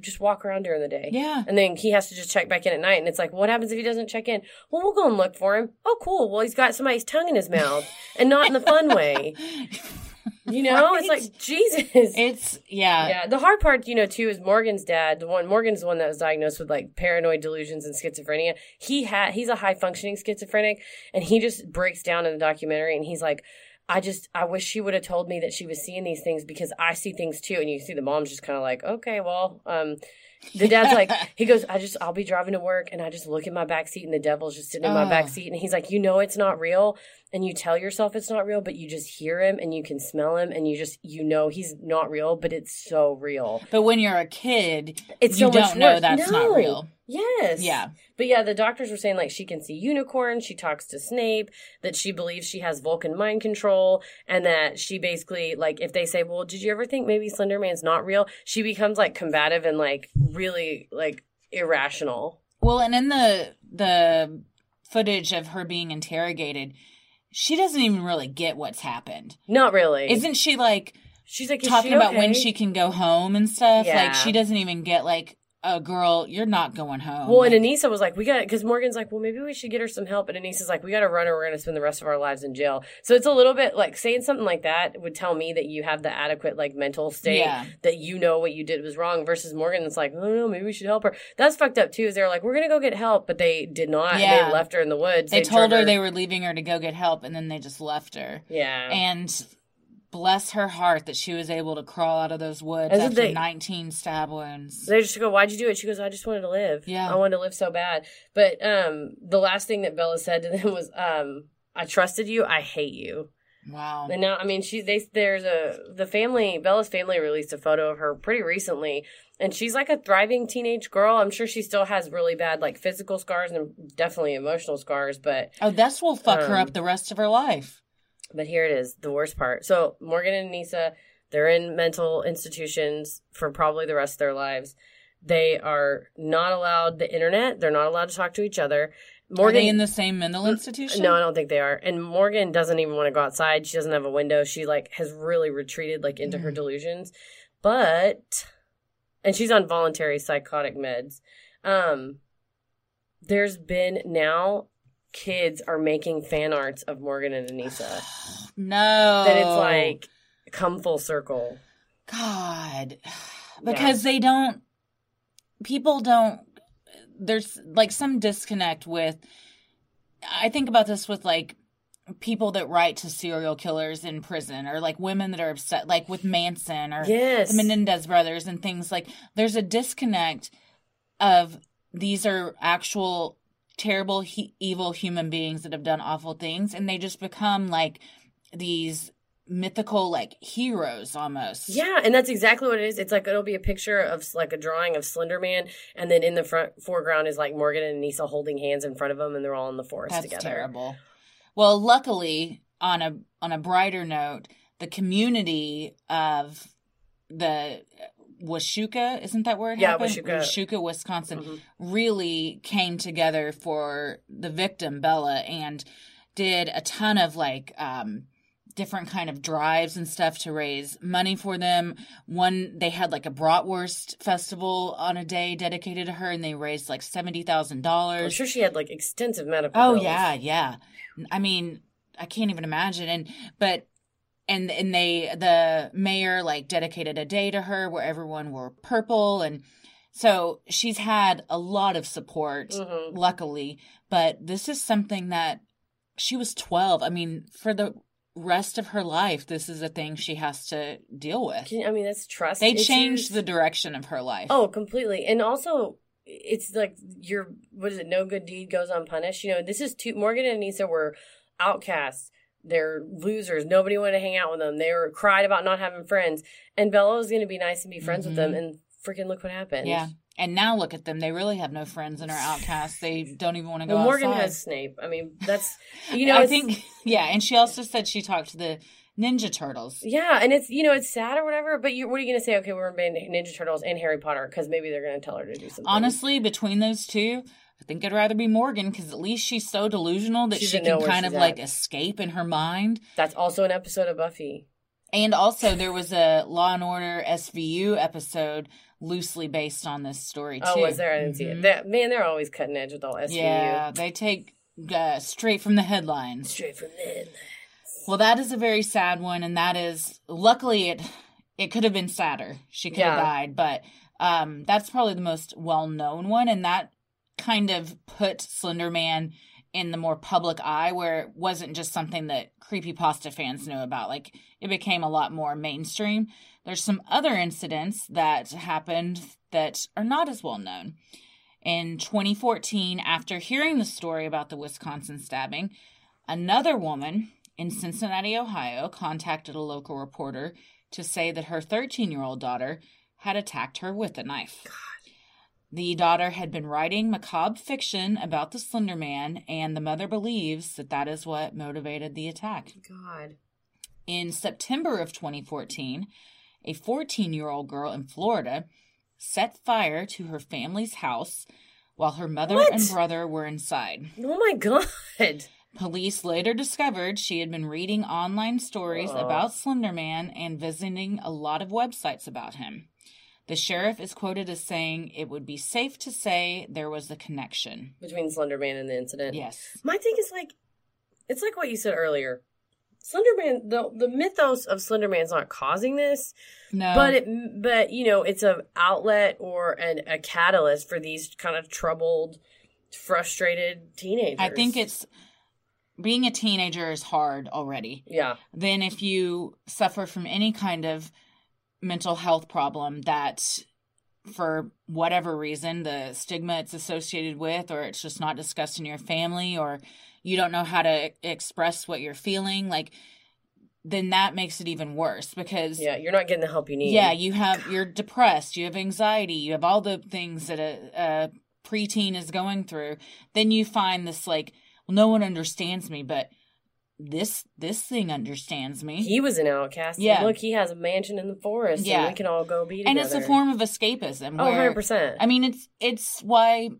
just walk around during the day. Yeah. And then he has to just check back in at night. And it's like, what happens if he doesn't check in? Well, we'll go and look for him. Oh, cool. Well, he's got somebody's tongue in his mouth and not in the fun way. You know, it's like, Jesus. It's yeah. yeah. The hard part, you know, too, is Morgan's dad, the one, Morgan's the one that was diagnosed with like paranoid delusions and schizophrenia. He had, he's a high functioning schizophrenic and he just breaks down in the documentary and he's like, I just, I wish she would have told me that she was seeing these things because I see things too. And you see the mom's just kind of like, okay, well, um, the dad's like, he goes, I just, I'll be driving to work and I just look in my back seat and the devil's just sitting in my back seat. And he's like, you know, it's not real. And you tell yourself it's not real, but you just hear him and you can smell him and you just, you know, he's not real, but it's so real. But when you're a kid, It's you so don't know that's No. not real. Yes. Yeah. But yeah, the doctors were saying like she can see unicorns, she talks to Snape, that she believes she has Vulcan mind control, and that she basically like if they say, Well, did you ever think maybe Slender Man's not real? She becomes like combative and like really like irrational. Well, and in the the footage of her being interrogated, she doesn't even really get what's happened. Not really. Isn't she like She's like talking she about when she can go home and stuff? Yeah. Like she doesn't even get like, oh girl, you're not going home. Well, and Anissa was like, we got because Morgan's like, well, maybe we should get her some help. And Anissa's like, we got to run her. We're going to spend the rest of our lives in jail. So it's a little bit like saying something like that would tell me that you have the adequate like mental state Yeah. that you know what you did was wrong. Versus Morgan, that's like, oh no, maybe we should help her. That's fucked up too. Is they're like, we're going to go get help, but they did not. Yeah. They left her in the woods. they told drug her they were leaving her to go get help, and then they just left her. Yeah. And bless her heart that she was able to crawl out of those woods if after they- 19 stab wounds. They just go, why'd you do it? She goes, I just wanted to live. Yeah. I wanted to live so bad. But um, the last thing that Bella said to them was, um, I trusted you. I hate you. Wow. And now, I mean, she they there's a the family Bella's family released a photo of her pretty recently, and she's like a thriving teenage girl. I'm sure she still has really bad like physical scars and definitely emotional scars, but Oh, this will fuck her Um, up the rest of her life. But here it is, the worst part. So Morgan and Nisa, they're in mental institutions for probably the rest of their lives. They are not allowed the internet. They're not allowed to talk to each other. Are they in the same mental institution? No, I don't think they are. And Morgan doesn't even want to go outside. She doesn't have a window. She like has really retreated like into her Mm. delusions. But and she's on voluntary psychotic meds. Um there's been now kids are making fan arts of Morgan and Anissa. No. That it's like come full circle. God. Because they don't, people don't, there's like some disconnect with, I think about this with like people that write to serial killers in prison or like women that are upset, like with Manson or Yes. the Menendez brothers and things like there's a disconnect of these are actual terrible he- evil human beings that have done awful things and they just become like these mythical like heroes almost Yeah, and that's exactly what it is. It's like it'll be a picture of like a drawing of Slenderman, and then in the front foreground is like Morgan and Anissa holding hands in front of them, and they're all in the forest that's together. terrible well luckily on a on a brighter note the community of the Washuka, isn't that where it Yeah, happened? Washuka. Washuka, Wisconsin, Mhm. really came together for the victim Bella and did a ton of like um different kind of drives and stuff to raise money for them. One they had like a bratwurst festival on a day dedicated to her and they raised like seventy thousand dollars. I'm sure she had like extensive medical. Oh bills. yeah, yeah. I mean, I can't even imagine. And but and and they the mayor like dedicated a day to her where everyone wore purple and so she's had a lot of support Mhm. luckily but this is something that she was 12 i mean for the rest of her life this is a thing she has to deal with I mean, that's trust. they issues. changed the direction of her life Oh, completely. And also, it's like your what is it? No good deed goes unpunished. You know, this is two. Morgan and Anissa were outcasts. They're losers. Nobody wanted to hang out with them. They were cried about not having friends. And Bella was going to be nice and be friends with them. Mhm. And freaking look what happened. yeah and now look at them they really have no friends and are outcasts they don't even want to go Well, Morgan outside. has Snape. I mean, that's you know. I think yeah, and she also said she talked to the Ninja Turtles. Yeah, and it's you know it's sad or whatever. But you, what are you going to say? Okay, we're ban Ninja Turtles and Harry Potter because maybe they're going to tell her to do something. Honestly, between those two, I think I'd rather be Morgan because at least she's so delusional that She she can kind of she's like escape in her mind. that's also an episode of Buffy. And also, there was a Law and Order SVU episode loosely based on this story too. Oh, was there? I didn't see it. Mhm. That, man, they're always cutting edge with all SVU. Yeah, they take uh, straight from the headlines. Straight from the headlines. Well, that is a very sad one, and that is luckily it. It could have been sadder. She could have Yeah. died, but um, that's probably the most well known one, and that kind of put Slender Man in the more public eye, where it wasn't just something that creepypasta fans knew about. Like it became a lot more mainstream. There's some other incidents that happened that are not as well known. In 2014, after hearing the story about the Wisconsin stabbing, another woman in Cincinnati, Ohio, contacted a local reporter to say that her 13 year old daughter had attacked her with a knife. The daughter had been writing macabre fiction about the Slender Man, and the mother believes that that is what motivated the attack. Oh, God. In September of 2014, a 14 year old girl in Florida set fire to her family's house while her mother What? and brother were inside. Oh my God. Police later discovered she had been reading online stories Oh. about Slenderman and visiting a lot of websites about him. The sheriff is quoted as saying it would be safe to say there was a connection. Between Slenderman and the incident. Yes. My thing is like, it's like what you said earlier. Slenderman, the the mythos of Slenderman's not causing this, No. but it, but you know, it's a outlet or an, a catalyst for these kind of troubled, frustrated teenagers. I think it's being a teenager is hard already. yeah, Then if you suffer from any kind of mental health problem that for whatever reason the stigma it's associated with or it's just not discussed in your family or you don't know how to express what you're feeling like then that makes it even worse because yeah, you're not getting the help you need. yeah you have you're depressed you have anxiety you have all the things that a, a preteen is going through then you find this like well no one understands me but this this thing understands me he was an outcast. Yeah. Look, he has a mansion in the forest. Yeah. and we can all go be together. and it's a form of escapism Oh, where 100 percent. i mean it's it's why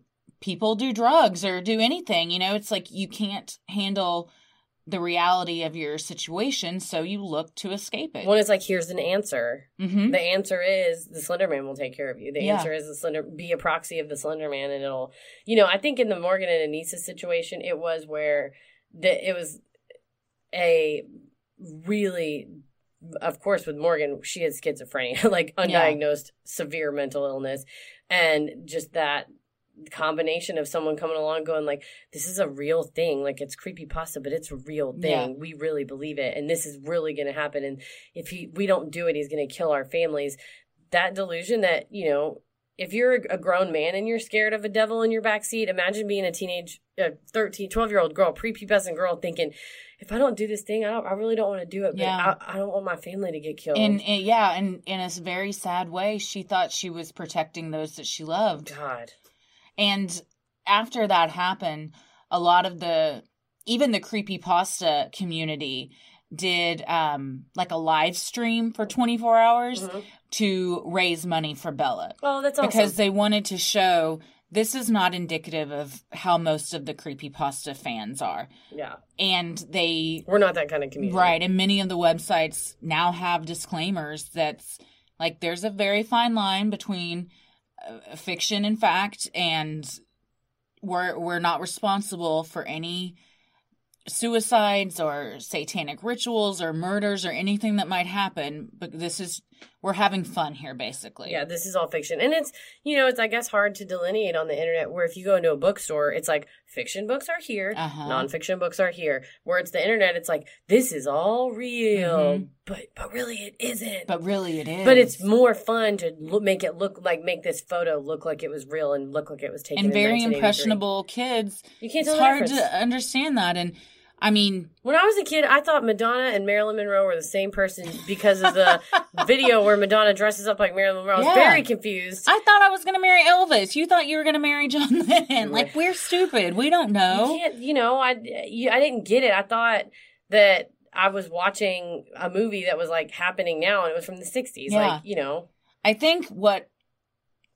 people do drugs or do anything you know it's like you can't handle the reality of your situation so you look to escape it When it's like, here's an answer. hmm The answer is the Slender Man will take care of you. The Yeah. answer is the Slender be a proxy of the Slender Man, and it'll, you know, I think in the Morgan and Anissa situation, it was where the it was a really, of course, with Morgan, she had schizophrenia, like Yeah. undiagnosed severe mental illness, and just that combination of someone coming along going like this is a real thing. Like it's creepy pasta but it's a real thing. Yeah. we really believe it. And this is really going to happen. And if he we don't do it he's going to kill our families. That delusion that you know if you're a, a grown man and you're scared of a devil in your backseat imagine being a teenage uh, 13 12 year old girl prepubescent girl thinking if i don't do this thing i don't i really don't want to do it but Yeah. I, I don't want my family to get killed and, and yeah and in a very sad way she thought she was protecting those that she loved god And after that happened, a lot of the even the creepy pasta community did um like a live stream for 24 hours Mhm. To raise money for Bella oh that's awesome because they wanted to show this is not indicative of how most of the creepy pasta fans are. yeah And they we're not that kind of community Right. And many of the websites now have disclaimers that's like there's a very fine line between uh, fiction and fact, and we're we're not responsible for any suicides or satanic rituals or murders or anything that might happen. But this is we're having fun here, basically. Yeah, this is all fiction. And it's, you know, it's, I guess, hard to delineate on the internet where if you go into a bookstore, it's like fiction books are here, Uh-huh. nonfiction books are here. Where it's the internet, it's like, this is all real. Mhm. But, but really it isn't. But really, it is. But it's more fun to look, make it look like, make this photo look like it was real and look like it was taken and very impressionable kids. You can't It's hard to understand that, and I mean, When I was a kid, I thought Madonna and Marilyn Monroe were the same person because of the video where Madonna dresses up like Marilyn Monroe. I was Yeah. very confused. I thought I was going to marry Elvis. You thought you were going to marry John Lennon. Like we're stupid. We don't You know. can't, you know, I, you, I didn't get it. I thought that I was watching a movie that was like happening now and it was from the 60s. Yeah. Like, you know, I think what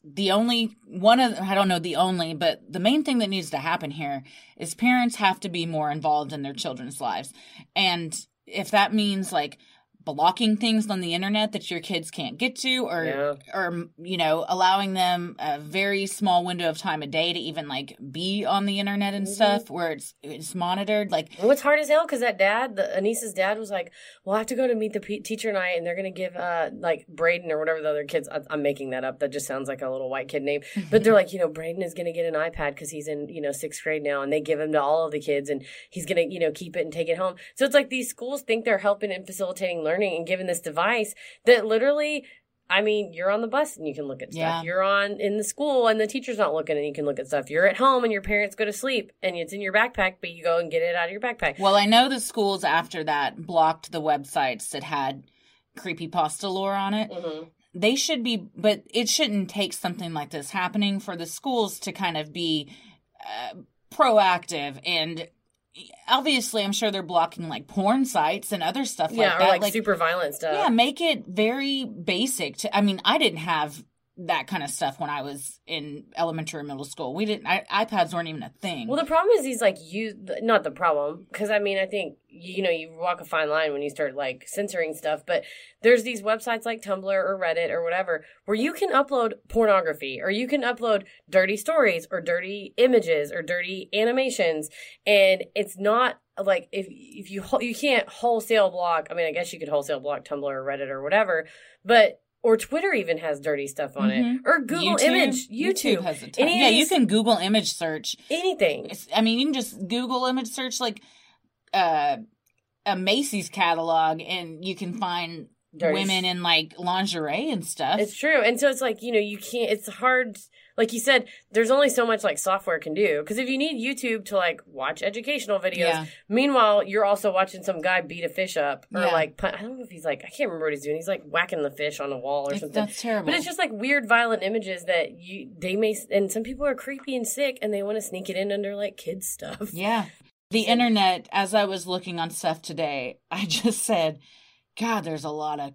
the only one of I don't know the only, but the main thing that needs to happen here is parents have to be more involved in their children's lives. And if that means like blocking things on the internet that your kids can't get to or Yeah. or you know allowing them a very small window of time a day to even like be on the internet and Mhm. stuff where it's it's monitored like what's hard as hell because that dad, the Anissa's dad, was like, "Well, I have to go to meet the P- teacher night, and they're gonna give uh like Braden or whatever the other kids. I- I'm making that up. That just sounds like a little white kid name. But they're like, you know, Braden is gonna get an iPad because he's in you know sixth grade now, and they give him to all of the kids, and he's gonna you know keep it and take it home. So it's like these schools think they're helping and facilitating learning and given this device that literally. I mean, you're on the bus and you can look at stuff. Yeah. You're on in the school and the teacher's not looking and you can look at stuff. You're at home and your parents go to sleep and it's in your backpack, but you go and get it out of your backpack. Well, I know the schools after that blocked the websites that had creepypasta lore on it. hmm They should be, but it shouldn't take something like this happening for the schools to kind of be uh, proactive and obviously i'm sure they're blocking like porn sites and other stuff Yeah, like or that like, super violent stuff. yeah make it very basic to i mean i didn't have that kind of stuff when I was in elementary or middle school. We didn't. I, iPads weren't even a thing. Well, the problem is he's like you. Not the problem, because I mean, I think you know you walk a fine line when you start like censoring stuff. But there's these websites like Tumblr or Reddit or whatever where you can upload pornography or you can upload dirty stories or dirty images or dirty animations, and it's not like if if you you can't wholesale block. I mean, I guess you could wholesale block Tumblr or Reddit or whatever, but or Twitter even has dirty stuff on Mhm. it, or Google YouTube- Image, YouTube, has a ton. Any Yeah, you can Google image search. anything. I mean, you can just Google image search like uh, a Macy's catalog, and you can find Dirty women in like lingerie and stuff. It's true. And so it's like, you know, you can't, it's hard. Like you said, there's only so much like software can do. Cause if you need YouTube to like watch educational videos, Yeah. meanwhile, you're also watching some guy beat a fish up or Yeah. like, I don't know if he's like, I can't remember what he's doing. He's like whacking the fish on a wall or something. that's terrible. But it's just like weird, violent images that you, they may, and some people are creepy and sick and they want to sneak it in under like kids stuff. Yeah. The internet, as I was looking on stuff today, I just said, God, there's a lot of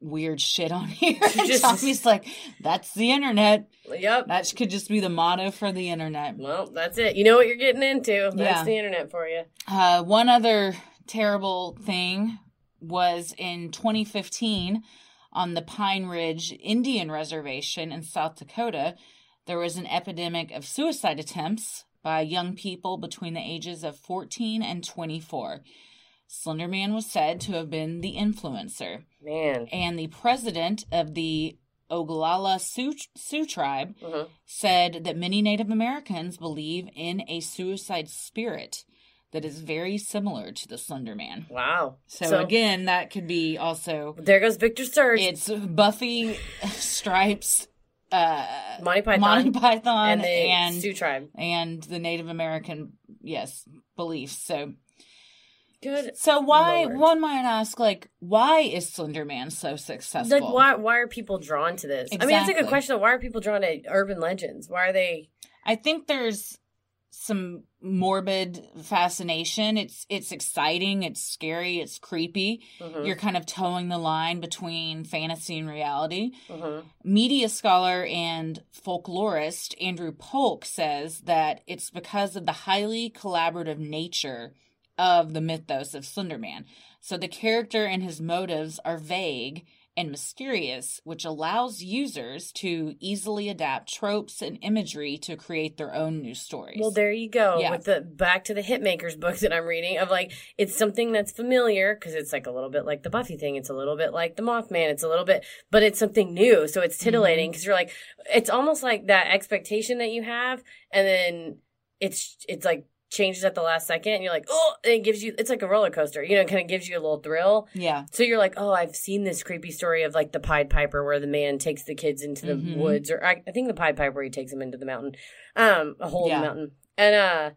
weird shit on here. And Just- Tommy's like, that's the internet. Yep. That could just be the motto for the internet. Well, that's it. You know what you're getting into. That's Yeah. the internet for you. Uh, one other terrible thing was in 2015 on the Pine Ridge Indian Reservation in South Dakota, there was an epidemic of suicide attempts by young people between the ages of 14 and 24. Slenderman was said to have been the influencer, Man. and the president of the Oglala Sioux, Sioux tribe Mhm. said that many Native Americans believe in a suicide spirit that is very similar to the Slender Man. Wow. So, again, that could be also there goes Victor Surge. it's Buffy, Stripes, uh, Monty Python. Monty Python, and and the Sioux tribe. and the Native American yes beliefs. So Good. so why Lord. one might ask like why is Slender Man so successful? Like why? Why are people drawn to this? I mean, it's a good question. Why are people drawn to urban legends? Why are they? I think there's some morbid fascination. It's it's exciting, it's scary, it's creepy. Mhm, You're kind of towing the line between fantasy and reality. mhm. Media scholar and folklorist Andrew Polk says that it's because of the highly collaborative nature of the mythos of Slenderman. So the character and his motives are vague and mysterious, which allows users to easily adapt tropes and imagery to create their own new stories. Well, there you go. Yeah. With the back to the Hitmakers book that I'm reading of like it's something that's familiar because it's like a little bit like the Buffy thing. It's a little bit like the Mothman. It's a little bit, but it's something new. So it's titillating Mm-hmm. because you're like, it's almost like that expectation that you have, and then it's it's like changes at the last second, and you're like, oh, and it gives you. It's like a roller coaster. You know, it kind of gives you a little thrill. yeah. So you're like, oh, I've seen this creepy story of like the Pied Piper where the man takes the kids into the Mhm. woods, or I, I think the Pied Piper he takes them into the mountain, um, a hole in Yeah. the mountain, and uh,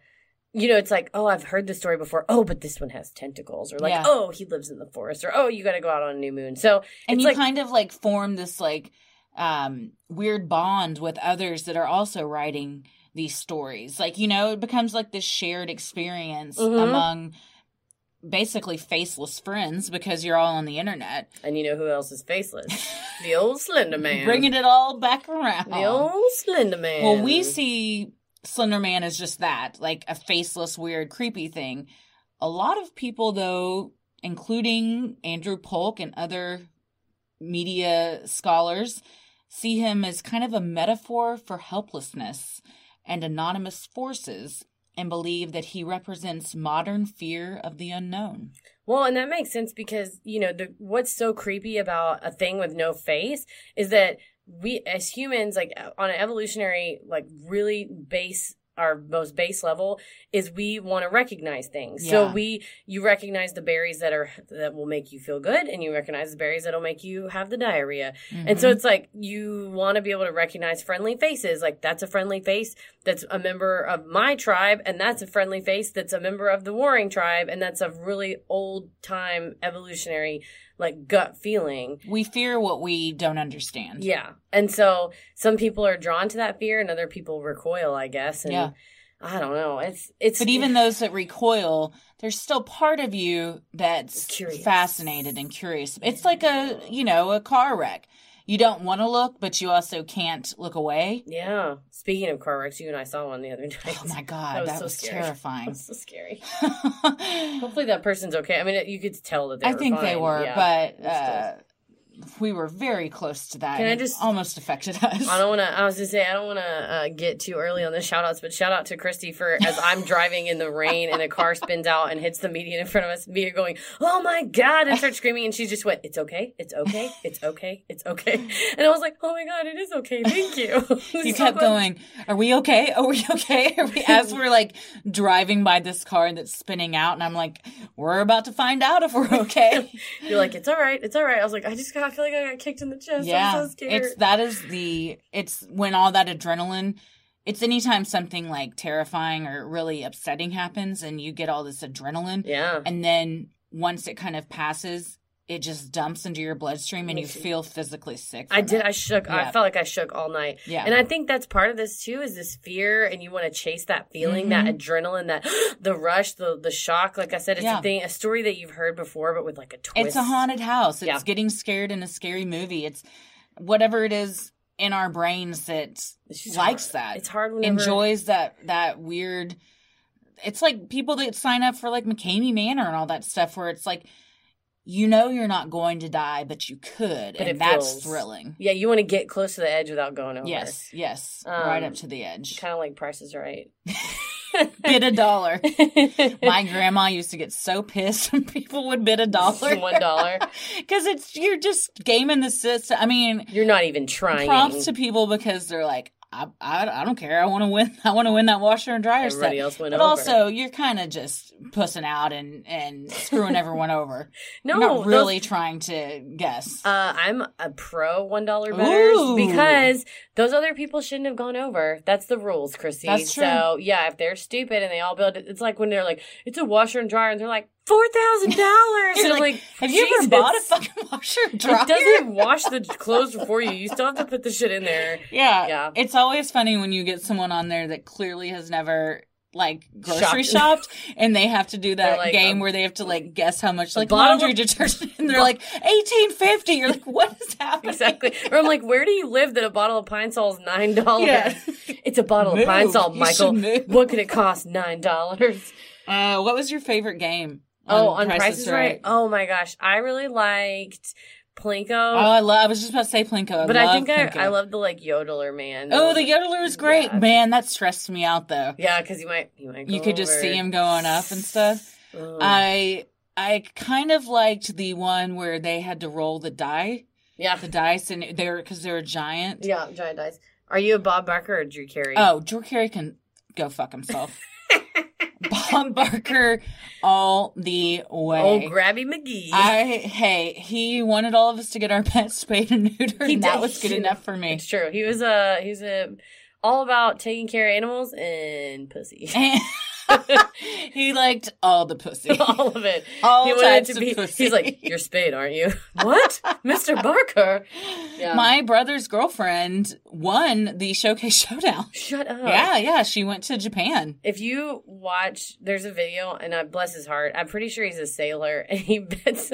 you know, it's like, oh, I've heard this story before. Oh, but this one has tentacles, or like, Yeah. oh, he lives in the forest, or oh, you got to go out on a new moon. So and you like, kind of like form this like um weird bond with others that are also writing these stories like you know it becomes like this shared experience Mhm. among basically faceless friends because you're all on the internet and you know who else is faceless? the old Slender Man, bringing it all back around the old Slender Man. well we see slender man as just that like a faceless weird creepy thing a lot of people though including andrew polk and other media scholars see him as kind of a metaphor for helplessness and anonymous forces and believe that he represents modern fear of the unknown. Well, and that makes sense because, you know, the what's so creepy about a thing with no face is that we as humans like on an evolutionary like really base our most base level is we want to recognize things. So we you recognize the berries that are that will make you feel good and you recognize the berries that'll make you have the diarrhea. And so Mhm. it's like you want to be able to recognize friendly faces. Like that's a friendly face that's a member of my tribe, and that's a friendly face that's a member of the warring tribe, and that's a really old time evolutionary like gut feeling. we fear what we don't understand Yeah. And so some people are drawn to that fear and other people recoil, I guess. And Yeah. I don't know. It's it's But even those that recoil, there's still part of you that's Curious. fascinated and curious. It's like a, you know, a car wreck. You don't want to look, but you also can't look away. Yeah. Speaking of car wrecks, you and I saw one the other night. Oh my god, that so was, scary. That terrifying. was so scary. Hopefully that person's okay. I mean, you could tell that they were. I think they were, Yeah. but uh, we were very close to that. Can I just- almost affected us? I don't want to. I was gonna say I don't want to uh, get too early on the shout outs, but shout out to Christy for as I'm driving in the rain and a car spins out and hits the median in front of us. Me going, "Oh my god!" and start screaming, and she just went, "It's okay, it's okay, it's okay, it's okay." And I was like, "Oh my god, it is okay, thank you." you kept going. Are we okay? Are we okay? Are we, as we're like driving by this car that's spinning out, and I'm like, we're about to find out if we're okay. You're like, "It's all right, it's all right." I was like, "I just got, I feel like I got kicked in the chest. yeah, I'm so scared." it's that is the it's when all that adrenaline. It's anytime something like terrifying or really upsetting happens, and you get all this adrenaline, yeah, and then once it kind of passes, it just dumps into your bloodstream, and you feel physically sick. I did. it. I shook. I felt like I shook all night. Yeah. And I think that's part of this too is this fear and you want to chase that feeling, that adrenaline, that the rush, the the shock. Like I said, it's Mm-hmm. Yeah. a thing, a story that you've heard before, but with like a twist. It's a haunted house. It's Yeah. getting scared in a scary movie. It's whatever it is in our brains that likes hard. that. It's hard whenever enjoys that that weird. It's like people that sign up for like McCamey Manor and all that stuff, where it's like, you know, you're not going to die, but you could, But and that's feels- thrilling. Yeah, you want to get close to the edge without going over. Yes, yes, Um, right up to the edge. Kind of like Price is Right. Bid a dollar. My grandma used to get so pissed when people would bid a dollar. One dollar. Because it's you're just gaming the system. I mean, You're not even trying. props to people because they're like, I, I, I don't care. I want to win. I want to win that washer and dryer Everybody set. else went but over. also, you're kind of just pussing out and and screwing everyone over. no, You're not those- really trying to guess. Uh, I'm a pro one dollar betters Ooh. because those other people shouldn't have gone over. That's the rules, Chrissy. That's true. So yeah, if they're stupid and they all build it, it's like when they're like, it's a washer and dryer, and they're like four thousand dollars, like, like, have you ever bought a fucking washer and dryer? It doesn't wash the clothes for you. You still have to put the shit in there. Yeah. Yeah. It's always funny when you get someone on there that clearly has never like grocery Shopped. shopped and they have to do that like, game um, where they have to like guess how much like laundry of- detergent and they're like 1850 you're like what is happening Exactly. Or I'm like, where do you live that a bottle of Pine sol is nine dollars? Yeah. It's a bottle Move. of Pine Sol, Michael. What could it cost? Nine dollars. uh what was your favorite game Oh, on Price is right. Oh my gosh, I really liked Plinko. oh I love I was just about to say Plinko But I think Plinko. I, I love the like yodeler man. oh the yodeler is great Yeah. man that stressed me out though yeah, because you might you might you could just see him going up and stuff Ugh. I I kind of liked the one where they had to roll the die yeah, the dice and they're because they're a giant. yeah, giant dice. Are you a Bob Barker or Drew Carey? Oh, Drew Carey can go fuck himself. Bob Barker all the way. oh, Grabby McGee. I hey, he wanted all of us to get our pets spayed and neutered, He and that was good enough for me. it's true. He was a he's a all about taking care of animals and pussy. he liked all the pussy. all of it. All he wanted types to be. pussy. He's like, "You're spayed, aren't you?" what, Mister Barker? Yeah. My brother's girlfriend won the showcase showdown. Shut up. Yeah, yeah, she went to Japan. If you watch, there's a video, and I bless his heart. I'm pretty sure he's a sailor, and he bets.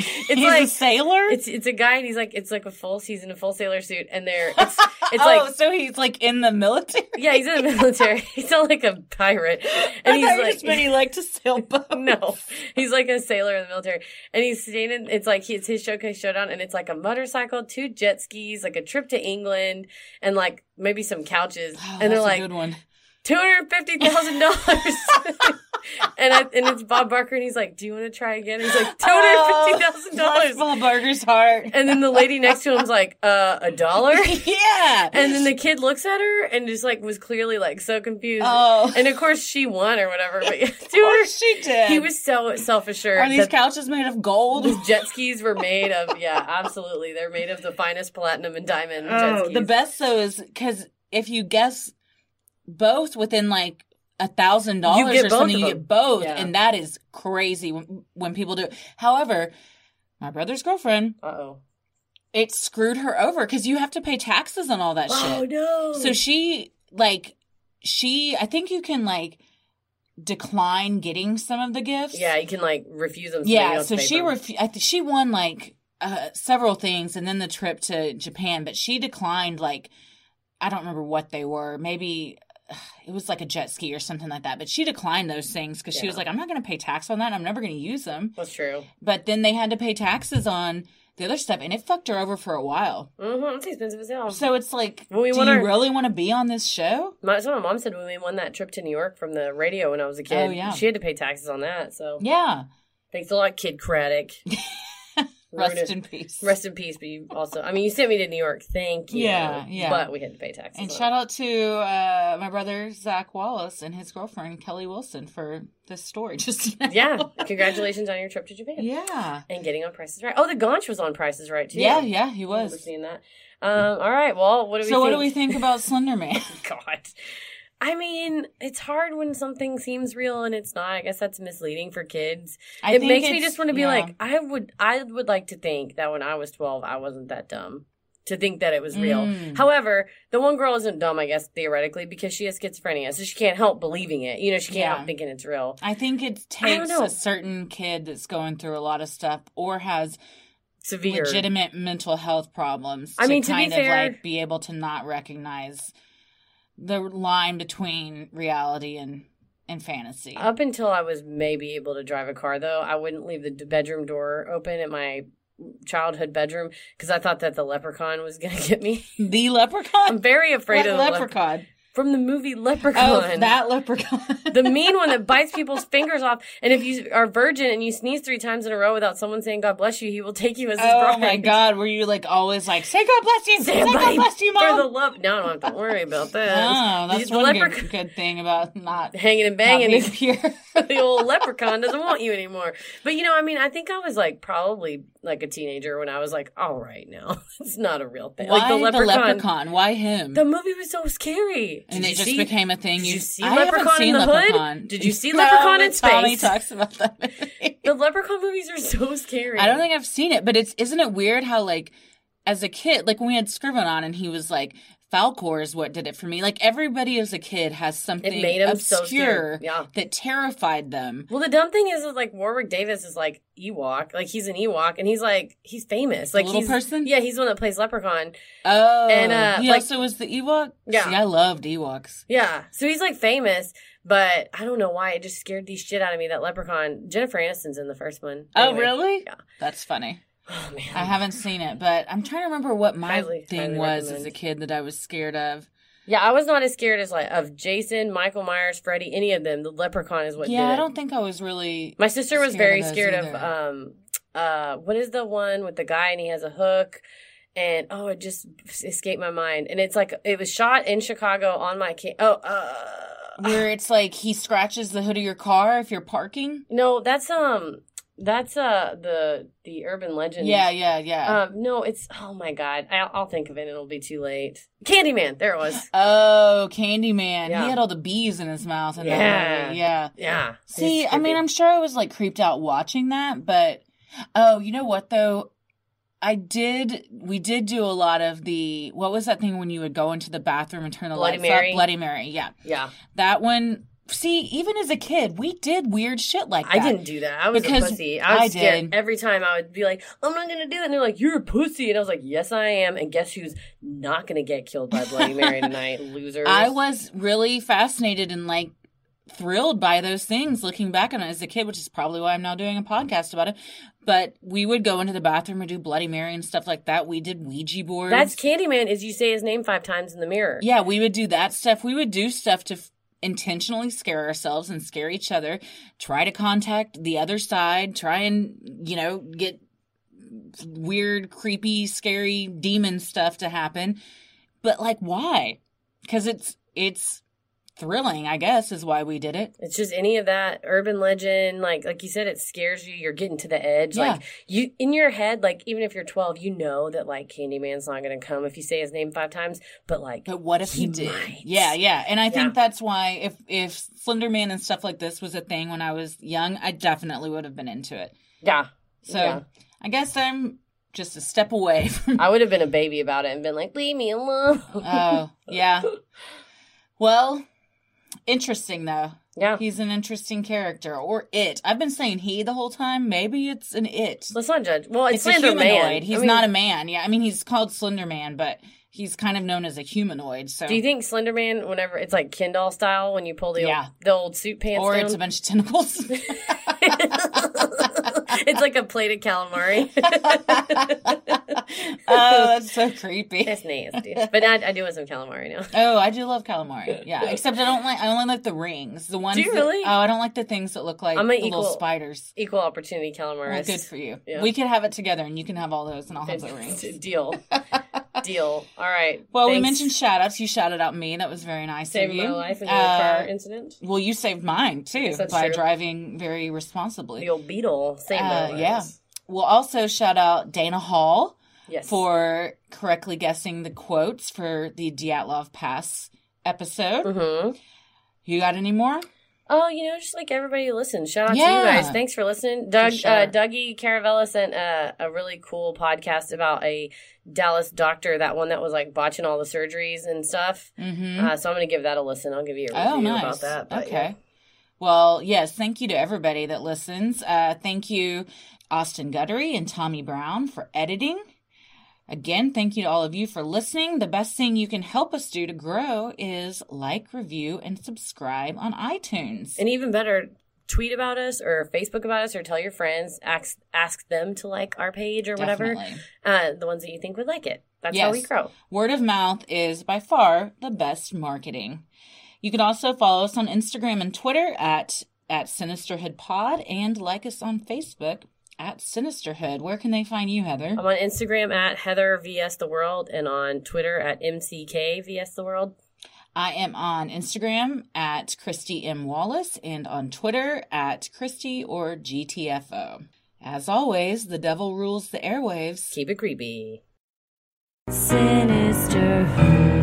it's He's like a sailor. it's it's a guy, and he's like it's like a full season, a full sailor suit, and they're it's it's oh, like so he's like in the military. yeah, he's in the military. He's not like a pirate, and he's like just meant he liked to sail boats. no, he's like a sailor in the military, and he's standing. It's like he, it's his showcase showdown, and it's like a motorcycle, two jet skis, like a trip to England, and like maybe some couches, Oh, and they're that's a like good one. Two hundred fifty thousand dollars. And I, and it's Bob Barker, and he's like, "Do you want to try again?" He's like, two hundred fifty thousand Bless dollars. Bob Barker's heart. And then the lady next to him's like, "Uh, a dollar." yeah. And then the kid looks at her and just like was clearly like so confused. Oh. And of course she won or whatever. But yeah, of course she did. he was so self assured. Are these couches made of gold? His jet skis were made of yeah, absolutely. They're made of the finest platinum and diamond jet Oh, skis. the best though is because if you guess both within like a thousand dollars or something, you get both, Yeah. and that is crazy when, when people do it. However, my brother's girlfriend, Uh oh. it screwed her over because you have to pay taxes on all that Oh shit. no. So she like she, I think you can like decline getting some of the gifts. yeah, you can like refuse them. so Yeah, so she for 'em. refu- I th- she won like uh, several things and then the trip to Japan, but she declined like I don't remember what they were. Maybe it was like a jet ski or something like that. But she declined those things because she was like, I'm not going to pay tax on that. I'm never going to use them. That's true. But then they had to pay taxes on the other stuff, and it fucked her over for a while. Mm-hmm. It's expensive as hell. So it's like, When we do you our- really want to be on this show? My, that's what my mom said when we won that trip to New York from the radio when I was a kid. Oh, yeah. She had to pay taxes on that. So Yeah. thanks a lot, Kidd Kraddick. Rest in peace. Rest in peace, but you also, I mean, you sent me to New York. Thank you. Yeah, yeah. But we had to pay taxes. And shout out to uh, my brother Zach Wallace and his girlfriend Kelly Wilson for this story. Just now. Yeah. Congratulations on your trip to Japan. yeah, And getting on Prices Right. Oh, the Gaunch was on Prices Right, too. yeah, yeah. He was. seeing that. Um, all right. Well, what do we So, think? what do we think about Slender Man? God. I mean, it's hard when something seems real and it's not. I guess that's misleading for kids. I it makes me just want to be yeah. like, I would, I would like to think that when I was twelve, I wasn't that dumb to think that it was real. Mm. However, the one girl isn't dumb, I guess theoretically, because she has schizophrenia, so she can't help believing it. You know, she can't Yeah. help thinking it's real. I think it takes a certain kid that's going through a lot of stuff or has Severe. legitimate mental health problems. I mean, to be kind fair- of like be able to not recognize the line between reality and and fantasy. Up until I was maybe able to drive a car, though, I wouldn't leave the bedroom door open at my childhood bedroom because I thought that the leprechaun was going to get me. the leprechaun. I'm very afraid What of the leprechaun. leprechaun. From the movie Leprechaun. Oh, that leprechaun. the mean one that bites people's fingers off. And if you are virgin and you sneeze three times in a row without someone saying God bless you, he will take you as his Oh bride. my god, were you like always like, say God bless you, say, God bless you, for the love. No, I don't have to worry about that. Oh, that's the one leprechaun good, good thing about not, hanging and not banging. being pure. the old leprechaun doesn't want you anymore. But you know, I mean, I think I was like probably like a teenager when I was like, all right, now it's not a real thing. Why like the leprechaun. Why him? The movie was so scary. And it just see- became a thing. did you see I Leprechaun in the Hood? Did you see No, Leprechaun in but Tommy Space? talks about that. The leprechaun movies are so scary. I don't think I've seen it, but it's isn't it weird how like as a kid, like when we had Scriven on and he was like Falkor is what did it for me. Like everybody as a kid has something him so obscure. Yeah. that terrified them. Well, the dumb thing is, is like Warwick Davis is like Ewok, like he's an Ewok, and he's like he's famous, like little he's, person? Yeah, he's the one that plays Leprechaun. Oh, And, uh, he like- also was the Ewok. Yeah. See, I loved Ewoks. Yeah, so he's like famous, but I don't know why it just scared the shit out of me. That Leprechaun, Jennifer Aniston's in the first one. Oh, Anyway. really? Yeah. That's funny. Oh man, I haven't seen it, but I'm trying to remember what my Highly, thing highly was as a kid that I was scared of. yeah, I was not as scared as like of Jason, Michael Myers, Freddy, any of them. The Leprechaun is what yeah, I don't think I was really. My sister was very of scared of um uh what is the one with the guy and he has a hook and oh it just escaped my mind and it's like it was shot in Chicago on my ca- oh uh Where it's like he scratches the hood of your car if you're parking. no that's um that's uh the the urban legend Yeah, yeah, yeah. um no it's oh my god I'll, I'll think of it and it'll be too late Candyman there it was oh, Candyman. Yeah. He had all the bees in his mouth. In Yeah. Yeah. yeah See, I mean. I'm sure I was like creeped out watching that, but oh, you know what though? I did. We did do a lot of the. What was that thing when you would go into the bathroom and turn the Bloody lights Mary? up? Bloody Mary. Yeah, yeah that one. See, even as a kid, we did weird shit like that. I didn't do that. I was Because a pussy. I was I scared did. every time I would be like, I'm not gonna do it. And they're like, You're a pussy. And I was like, Yes, I am. And guess who's not gonna get killed by Bloody Mary tonight? Losers. I was really fascinated and like thrilled by those things looking back on it as a kid, which is probably why I'm now doing a podcast about it. But we would go into the bathroom and do Bloody Mary and stuff like that. We did Ouija boards. That's Candyman is you say his name five times in the mirror. Yeah, we would do that stuff. We would do stuff to intentionally scare ourselves and scare each other, try to contact the other side, try and, you know, get weird, creepy, scary demon stuff to happen. But like why? Cuz it's it's thrilling, I guess is why we did it. It's just any of that urban legend, like like you said, it scares you. You're getting to the edge. Yeah. Like you in your head, like even if you're 12, you know that like Candyman's not gonna come if you say his name five times. But like, But what if he, He did? might. Yeah, yeah. And I think that's why if if Slender Man and stuff like this was a thing when I was young, I definitely would have been into it. yeah, So Yeah. I guess I'm just a step away from. I would have been a baby about it and been like, leave me alone. Oh, yeah. Well, Interesting though. Yeah. He's an interesting character. Or it. I've been saying he the whole time. Maybe it's an it. Let's not judge. Well, it's, It's a humanoid. Man. He's I mean, not a man. Yeah, I mean he's called Slender Man, but he's kind of known as a humanoid. So Do you think Slender Man, whenever it's like Kendall style, when you pull the Yeah. old, the old suit pants or down, it's a bunch of tentacles. it's like a plated calamari. oh, that's so creepy. It's nasty, but I, I do want some calamari now. Oh, I do love calamari. Yeah, except I don't like. I only like the rings. The ones. Do you that- really? oh, I don't like the things that look like I'm the an little equal- spiders. Equal opportunity calamari. Well, good for you. Yeah. We could have it together, and you can have all those, and I'll have the rings. Deal. Deal. All right. Well, we mentioned shout outs. You shouted out me. That was very nice saving of you. my life in your Uh, car incident. Well, you saved mine too that's by true. driving very responsibly. The old beetle saved my Uh, life. yeah. We'll also shout out Dana Hall Yes. for correctly guessing the quotes for the Dyatlov Pass episode. Mm-hmm. You got any more? Oh, you know, just like everybody who listens. Shout out to you guys. Thanks for listening. Doug, sure. uh, Dougie Caravella sent a, a really cool podcast about a Dallas doctor, that one that was like botching all the surgeries and stuff. Mm-hmm. Uh, so I'm going to give that a listen. I'll give you a review Oh, nice. about that. but okay. yeah. Well, yes, thank you to everybody that listens. Uh, thank you, Austin Guttery and Tommy Brown, for editing. Again, thank you to all of you for listening. The best thing you can help us do to grow is like, review, and subscribe on iTunes. And even better, tweet about us or Facebook about us or tell your friends. Ask ask them to like our page or whatever. Uh, the ones that you think would like it. That's how we grow. Word of mouth is by far the best marketing. You can also follow us on Instagram and Twitter at at Sinisterhood Pod and like us on Facebook at Sinisterhood. Where can they find you, Heather? I'm on Instagram at Heather VS The World and on Twitter at MCK VS The World. I am on Instagram at Christy M. Wallace and on Twitter at Christy or GTFO. As always, the devil rules the airwaves. Keep it creepy. Sinisterhood.